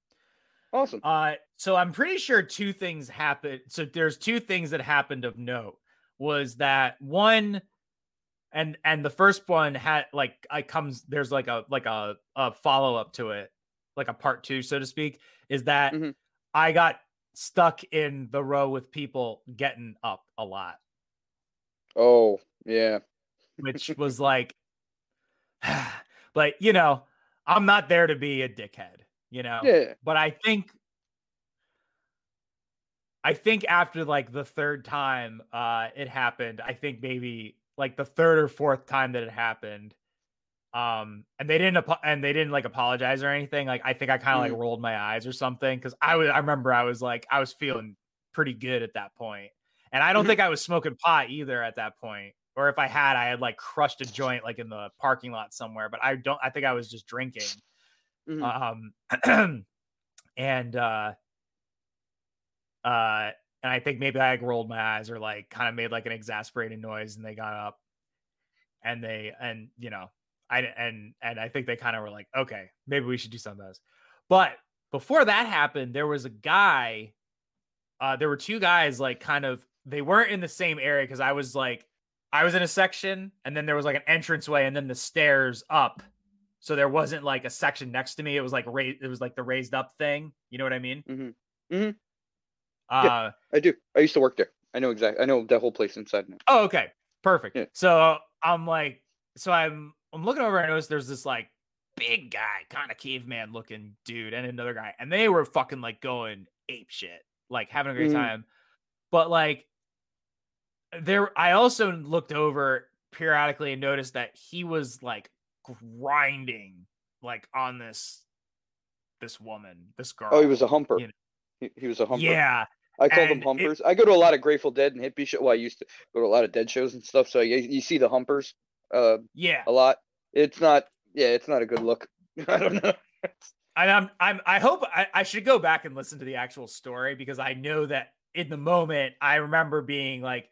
awesome. Uh, so I'm pretty sure two things happened. So there's two things that happened of note. Was that one, and and the first one had like I comes there's like a like a a follow up to it, like a part two, so to speak. Is that Mhm. I got stuck in the row with people getting up a lot, Oh, yeah. which was like, but you know, I'm not there to be a dickhead, you know. Yeah. but I think I think after like the third time uh it happened, I think maybe like the third or fourth time that it happened um and they didn't and they didn't like apologize or anything like i think i kind of like rolled my eyes or something because i was i remember i was like i was feeling pretty good at that point and i don't Mhm. think i was smoking pot either at that point or if i had i had like crushed a joint like in the parking lot somewhere but i don't i think i was just drinking Mhm. um and uh uh and i think maybe i like, rolled my eyes or like kind of made like an exasperated noise and they got up and they and you know i and and i think they kind of were like okay maybe we should do some of those but before that happened there was a guy uh there were two guys like kind of they weren't in the same area because i was like i was in a section and then there was like an entranceway and then the stairs up so there wasn't like a section next to me. It was like raised. It was like the raised up thing. You know what I mean? Mhm. Mhm. Uh, Yeah. I do. I used to work there. I know exactly. I know that whole place inside now. Oh, okay, perfect. Yeah. So I'm like, so I'm I'm looking over. I notice there's this like big guy, kind of caveman looking dude, and another guy, and they were fucking like going ape shit, like having a great Mhm. time. But like, there, I also looked over periodically and noticed that he was like grinding, like on this this woman, this girl. Oh, he was a humper. you know. He, he was a humper. Yeah, I call them it- humpers. I go to a lot of Grateful Dead and hippie show. Well, I used to go to a lot of Dead shows and stuff. So you, you see the humpers uh, yeah. a lot. It's not. Yeah, it's not a good look. I don't know. And I'm I'm I hope I, I should go back and listen to the actual story because I know that in the moment I remember being like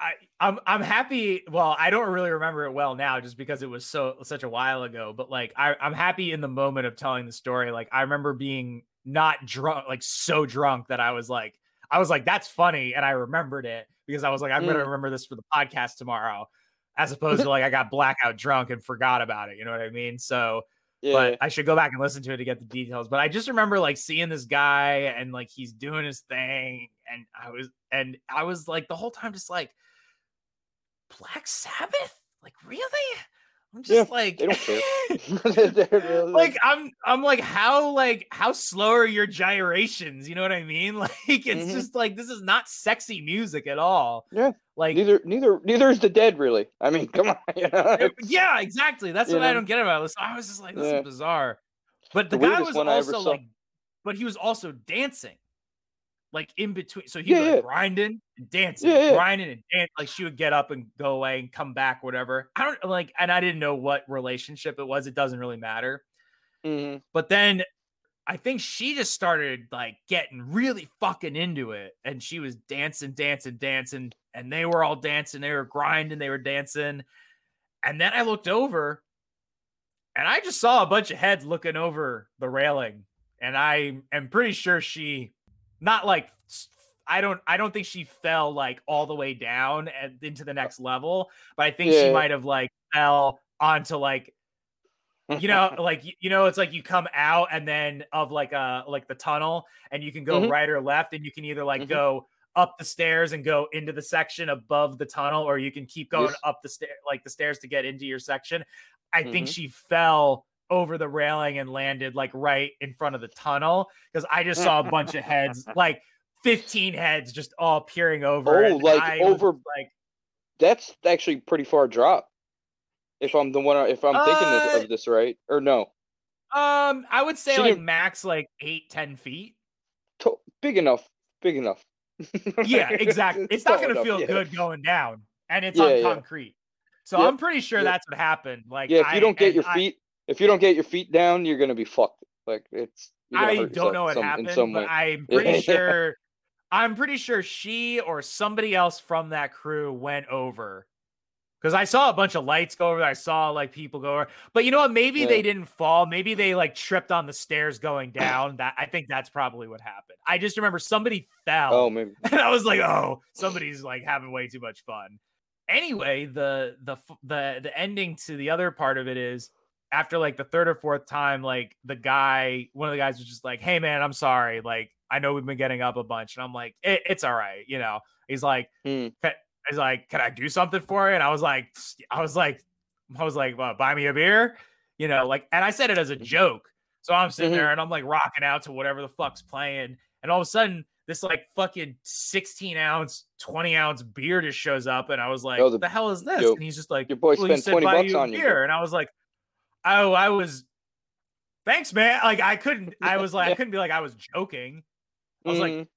I I'm I'm happy. Well, I don't really remember it well now just because it was so such a while ago. But like I, I'm happy in the moment of telling the story. Like I remember being not drunk, like so drunk that I was like, I was like, that's funny. And I remembered it because I was like, I'm gonna Mm. remember this for the podcast tomorrow. As opposed to like I got blackout drunk and forgot about it. You know what I mean? So Yeah. but I should go back and listen to it to get the details. But I just remember like seeing this guy and like he's doing his thing, and I was and I was like the whole time just like Black Sabbath, like really? I'm just yeah, like they don't care. like I'm I'm like how like how slow are your gyrations? You know what I mean? Like it's mm-hmm. just like this is not sexy music at all. Yeah. Like neither neither neither is the dead really. I mean, come on. yeah, exactly. That's what know? I don't get about this. I was just like, this yeah. is bizarre. But the, the guy was also like, but he was also dancing like in between. So he yeah, like, yeah. grinding and dancing, yeah, grinding and dancing. Like she would get up and go away and come back, whatever. I don't like, and I didn't know what relationship it was. It doesn't really matter. Mm-hmm. But then I think she just started like getting really fucking into it, and she was dancing, dancing, dancing, and they were all dancing. They were grinding, they were dancing, and then I looked over, and I just saw a bunch of heads looking over the railing, and I am pretty sure she not like I don't I don't think she fell like all the way down and into the next level, but I think yeah. she might have like fell onto like you know like you know it's like you come out and then of like uh like the tunnel and you can go mm-hmm. right or left and you can either like mm-hmm. go up the stairs and go into the section above the tunnel or you can keep going yes. up the stair like the stairs to get into your section. I mm-hmm. think she fell over the railing and landed like right in front of the tunnel because I just saw a bunch of heads, like 15 heads just all peering over. Oh, like I over like that's actually pretty far drop. If I'm the one, if I'm uh, thinking this, of this right, or no? Um, I would say she like max like eight, ten feet. To- big enough, big enough. yeah, exactly. It's, it's not gonna enough, feel yeah. good going down, and it's yeah, on concrete. So yep, I'm pretty sure that's what happened. Like, yeah, if you don't get your feet, if you don't get your feet down, you're gonna be fucked. Like it's. I don't know what some, happened, but I'm pretty sure. I'm pretty sure she or somebody else from that crew went over because I saw a bunch of lights go over. I saw like people go over, but you know what? Maybe yeah. they didn't fall. Maybe they like tripped on the stairs going down. That I think that's probably what happened. I just remember somebody fell. Oh, maybe. And I was like, oh, somebody's like having way too much fun. Anyway, the the the the ending to the other part of it is after like the third or fourth time, like the guy, one of the guys was just like, "Hey man, I'm sorry. Like I know we've been getting up a bunch," and I'm like, it, "It's all right." You know, he's like, hmm. "He's like, can I do something for you?" And I was like, I was like, I was like, well, buy me a beer, you know, like, and I said it as a joke. So I'm sitting mm-hmm. there and I'm like rocking out to whatever the fuck's playing, and all of a sudden this like fucking 16 ounce, 20 ounce beer just shows up, and I was like, oh, the, "What the hell is this?" Yo, and he's just like, "Your boy well, spent 20 bucks on you." Beer. And I was like, oh, I was thanks, man. Like I couldn't, I was like, I couldn't be like I was joking. I was mm-hmm. like,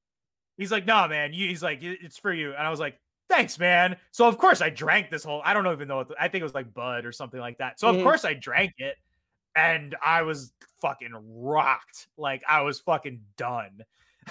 he's like, no, man. You, he's like, it's for you. And I was like, thanks, man. So of course I drank this whole. I don't even know. I think it was like Bud or something like that. So mm-hmm. of course I drank it, and I was fucking rocked. Like I was fucking done.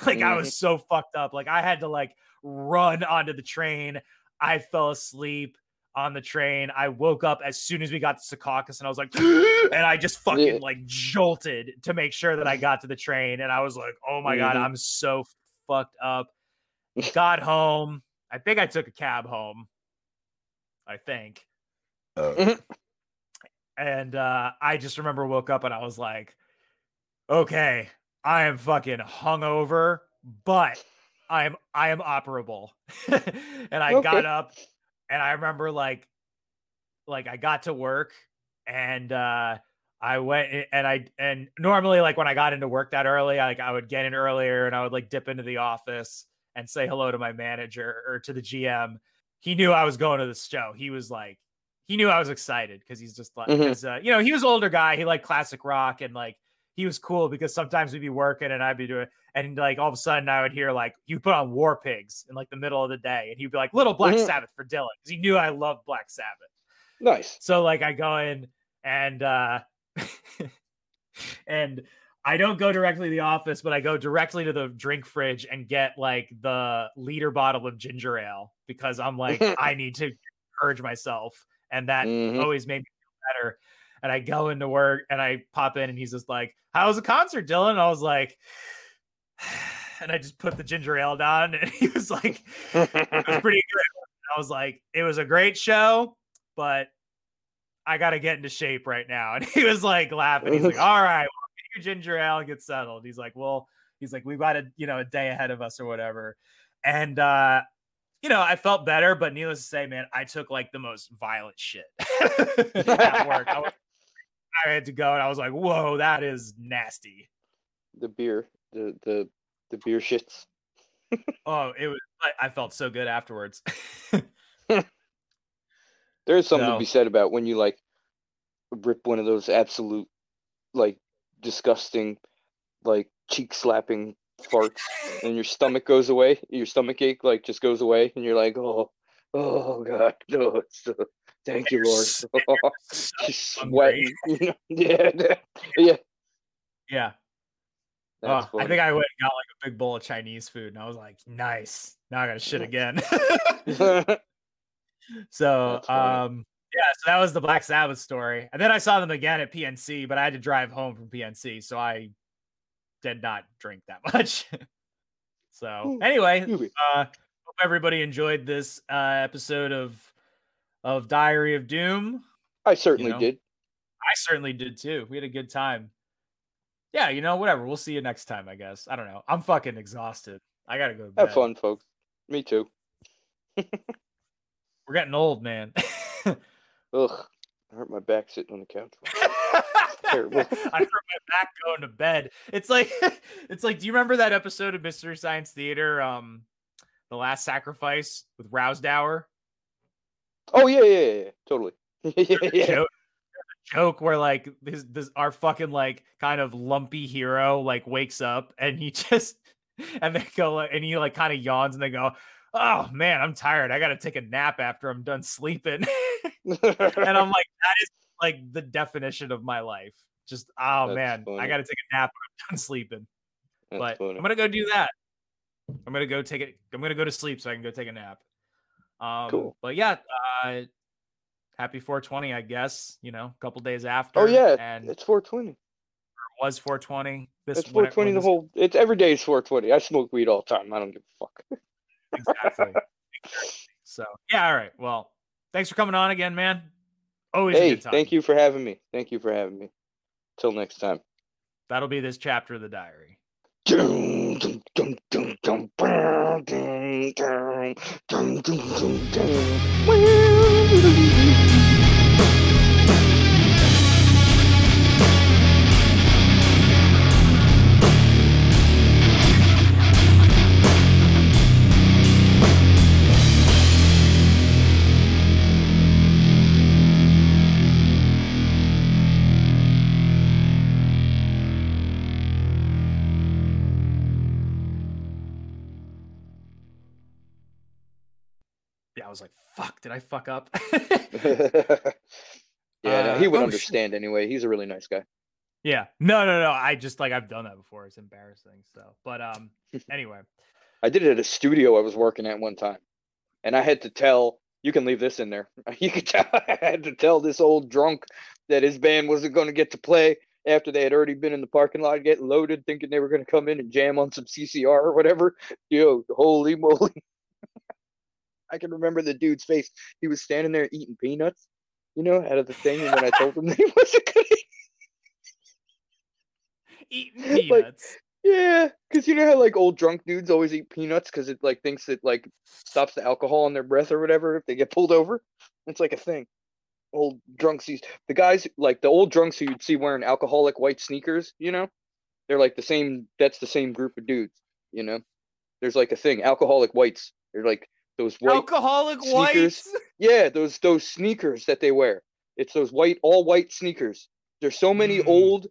Like mm-hmm. I was so fucked up. Like I had to like run onto the train. I fell asleep on the train. I woke up as soon as we got to Secaucus and I was like, and I just fucking yeah. like jolted to make sure that I got to the train. And I was like, oh my mm-hmm. God, I'm so fucked up. got home. I think I took a cab home. I think. Uh. and uh, I just remember woke up and I was like, okay, I am fucking hungover, but I am I am operable. and I okay. got up and I remember like like I got to work and uh I went and I and normally like when I got into work that early, I, like I would get in earlier and I would like dip into the office and say hello to my manager or to the GM. He knew I was going to the show. He was like, he knew I was excited because he's just like, mm-hmm. uh, you know, he was older guy. He liked classic rock and like he was cool because sometimes we'd be working and I'd be doing and like all of a sudden I would hear like you put on War Pigs in like the middle of the day and he'd be like Little Black mm-hmm. Sabbath for Dylan because he knew I loved Black Sabbath. Nice. So like I go in and uh and I don't go directly to the office, but I go directly to the drink fridge and get like the liter bottle of ginger ale because I'm like I need to purge myself and that mm-hmm. always made me feel better and I go into work and I pop in and he's just like, How was the concert, Dylan? And I was like, and I just put the ginger ale down and he was like, It was pretty good. I was like, It was a great show, but I got to get into shape right now. And he was like laughing. He's like, All right, well, get your ginger ale and get settled. He's like, Well, he's like, We've got a, you know, a day ahead of us or whatever. And, uh, you know, I felt better, but needless to say, man, I took like the most violent shit. at work. I, was, I had to go, and I was like, "Whoa, that is nasty." The beer, the the the beer shits. oh, it was. I, I, felt so good afterwards. There's something so, to be said about when you like rip one of those absolute, like, disgusting, like cheek slapping farts, and your stomach goes away. Your stomach ache like just goes away, and you're like, oh, oh god, no, it's so, thank you, Lord. She's sweating. yeah, yeah, yeah. Oh, I think I went and got like a big bowl of Chinese food, and I was like, "Nice, now I gotta shit again." so, um, yeah, so that was the Black Sabbath story, and then I saw them again at PNC, but I had to drive home from PNC, so I did not drink that much. so, anyway, uh, hope everybody enjoyed this uh, episode of of Diary of Doom. I certainly you know, did. I certainly did too. We had a good time yeah, you know, whatever. We'll see you next time, I guess. I don't know. I'm fucking exhausted. I gotta go. Have fun, folks. Me too. We're getting old, man. Ugh, I hurt my back sitting on the couch. terrible. I hurt my back going to bed. It's like, it's like. Do you remember that episode of Mystery Science Theater, um, the Last Sacrifice with Rowsdower? Oh yeah, yeah, yeah, totally. yeah joke where like this this our fucking like kind of lumpy hero like wakes up and he just and they go and he like kind of yawns and they go oh man i'm tired. I gotta take a nap after i'm done sleeping. And i'm like that is like the definition of my life. Just oh That's man funny. i gotta take a nap when i'm done sleeping. That's but funny. i'm gonna go do that. I'm gonna go take it i'm gonna go to sleep so i can go take a nap um cool. but yeah uh happy 420, I guess. You know, a couple days after. Oh yeah, and it's 420. It was 420. This it's 420 the whole. It's every day is 420. I smoke weed all the time. I don't give a fuck. exactly. So yeah, all right. Well, thanks for coming on again, man. Always good time. hey, thank you for having me. Thank you for having me. Till next time. That'll be this chapter of the diary. I did I fuck up?" yeah, no, he would uh, oh, understand anyway. He's a really nice guy. Yeah, no, no, no. I just like I've done that before. It's embarrassing. So, but um, anyway, I did it at a studio I was working at one time, and I had to tell. You can leave this in there. You could tell. I had to tell this old drunk that his band wasn't going to get to play after they had already been in the parking lot getting loaded, thinking they were going to come in and jam on some CCR or whatever. Yo, holy moly! I can remember the dude's face. He was standing there eating peanuts, you know, out of the thing. And when I told him that he wasn't gonna eating peanuts. Like, yeah, because you know how like old drunk dudes always eat peanuts because it like thinks it like stops the alcohol in their breath or whatever if they get pulled over. It's like a thing. Old drunks, these the guys like the old drunks who you'd see wearing alcoholic white sneakers. You know, they're like the same. That's the same group of dudes. You know, there's like a thing. Alcoholic whites. They're like those white alcoholic sneakers. whites. Yeah, those those sneakers that they wear. It's those white all white sneakers. There's so many mm. old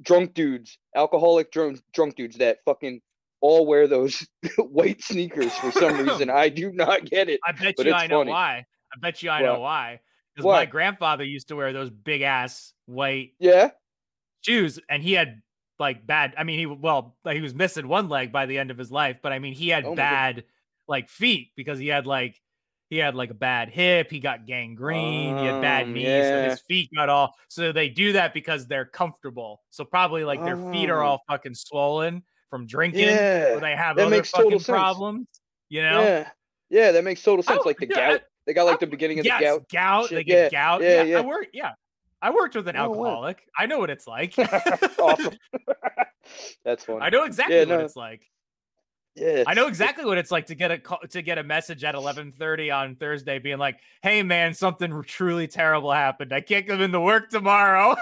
drunk dudes, alcoholic drunk drunk dudes that fucking all wear those white sneakers for some reason. I do not get it. I bet you I know why. I bet you I know why. Because my grandfather used to wear those big ass white yeah shoes, and he had like bad. I mean, he well, he was missing one leg by the end of his life, but I mean, he had oh bad like feet because he had like he had like a bad hip, he got gangrene, he had bad um, knees, yeah. so his feet got all. So they do that because they're comfortable. So probably like their feet are oh. all fucking swollen from drinking, yeah. or they have that other fucking problems. You know? Yeah, yeah, that makes total sense. Oh, like the yeah, gout, they got like the beginning of yes, the gout. Gout, Shit. they get yeah, gout. Yeah, yeah, I work. Yeah, I worked with an oh, alcoholic. I know what it's like. awesome. That's funny. I know exactly what it's like. Yeah, I know exactly what it's like to get a call, to get a message at 11:30 on Thursday being like, "Hey man, something truly terrible happened. I can't come into work tomorrow."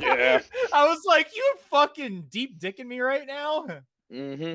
Yeah. I was like, "You fucking deep dicking me right now?" Mm-hmm.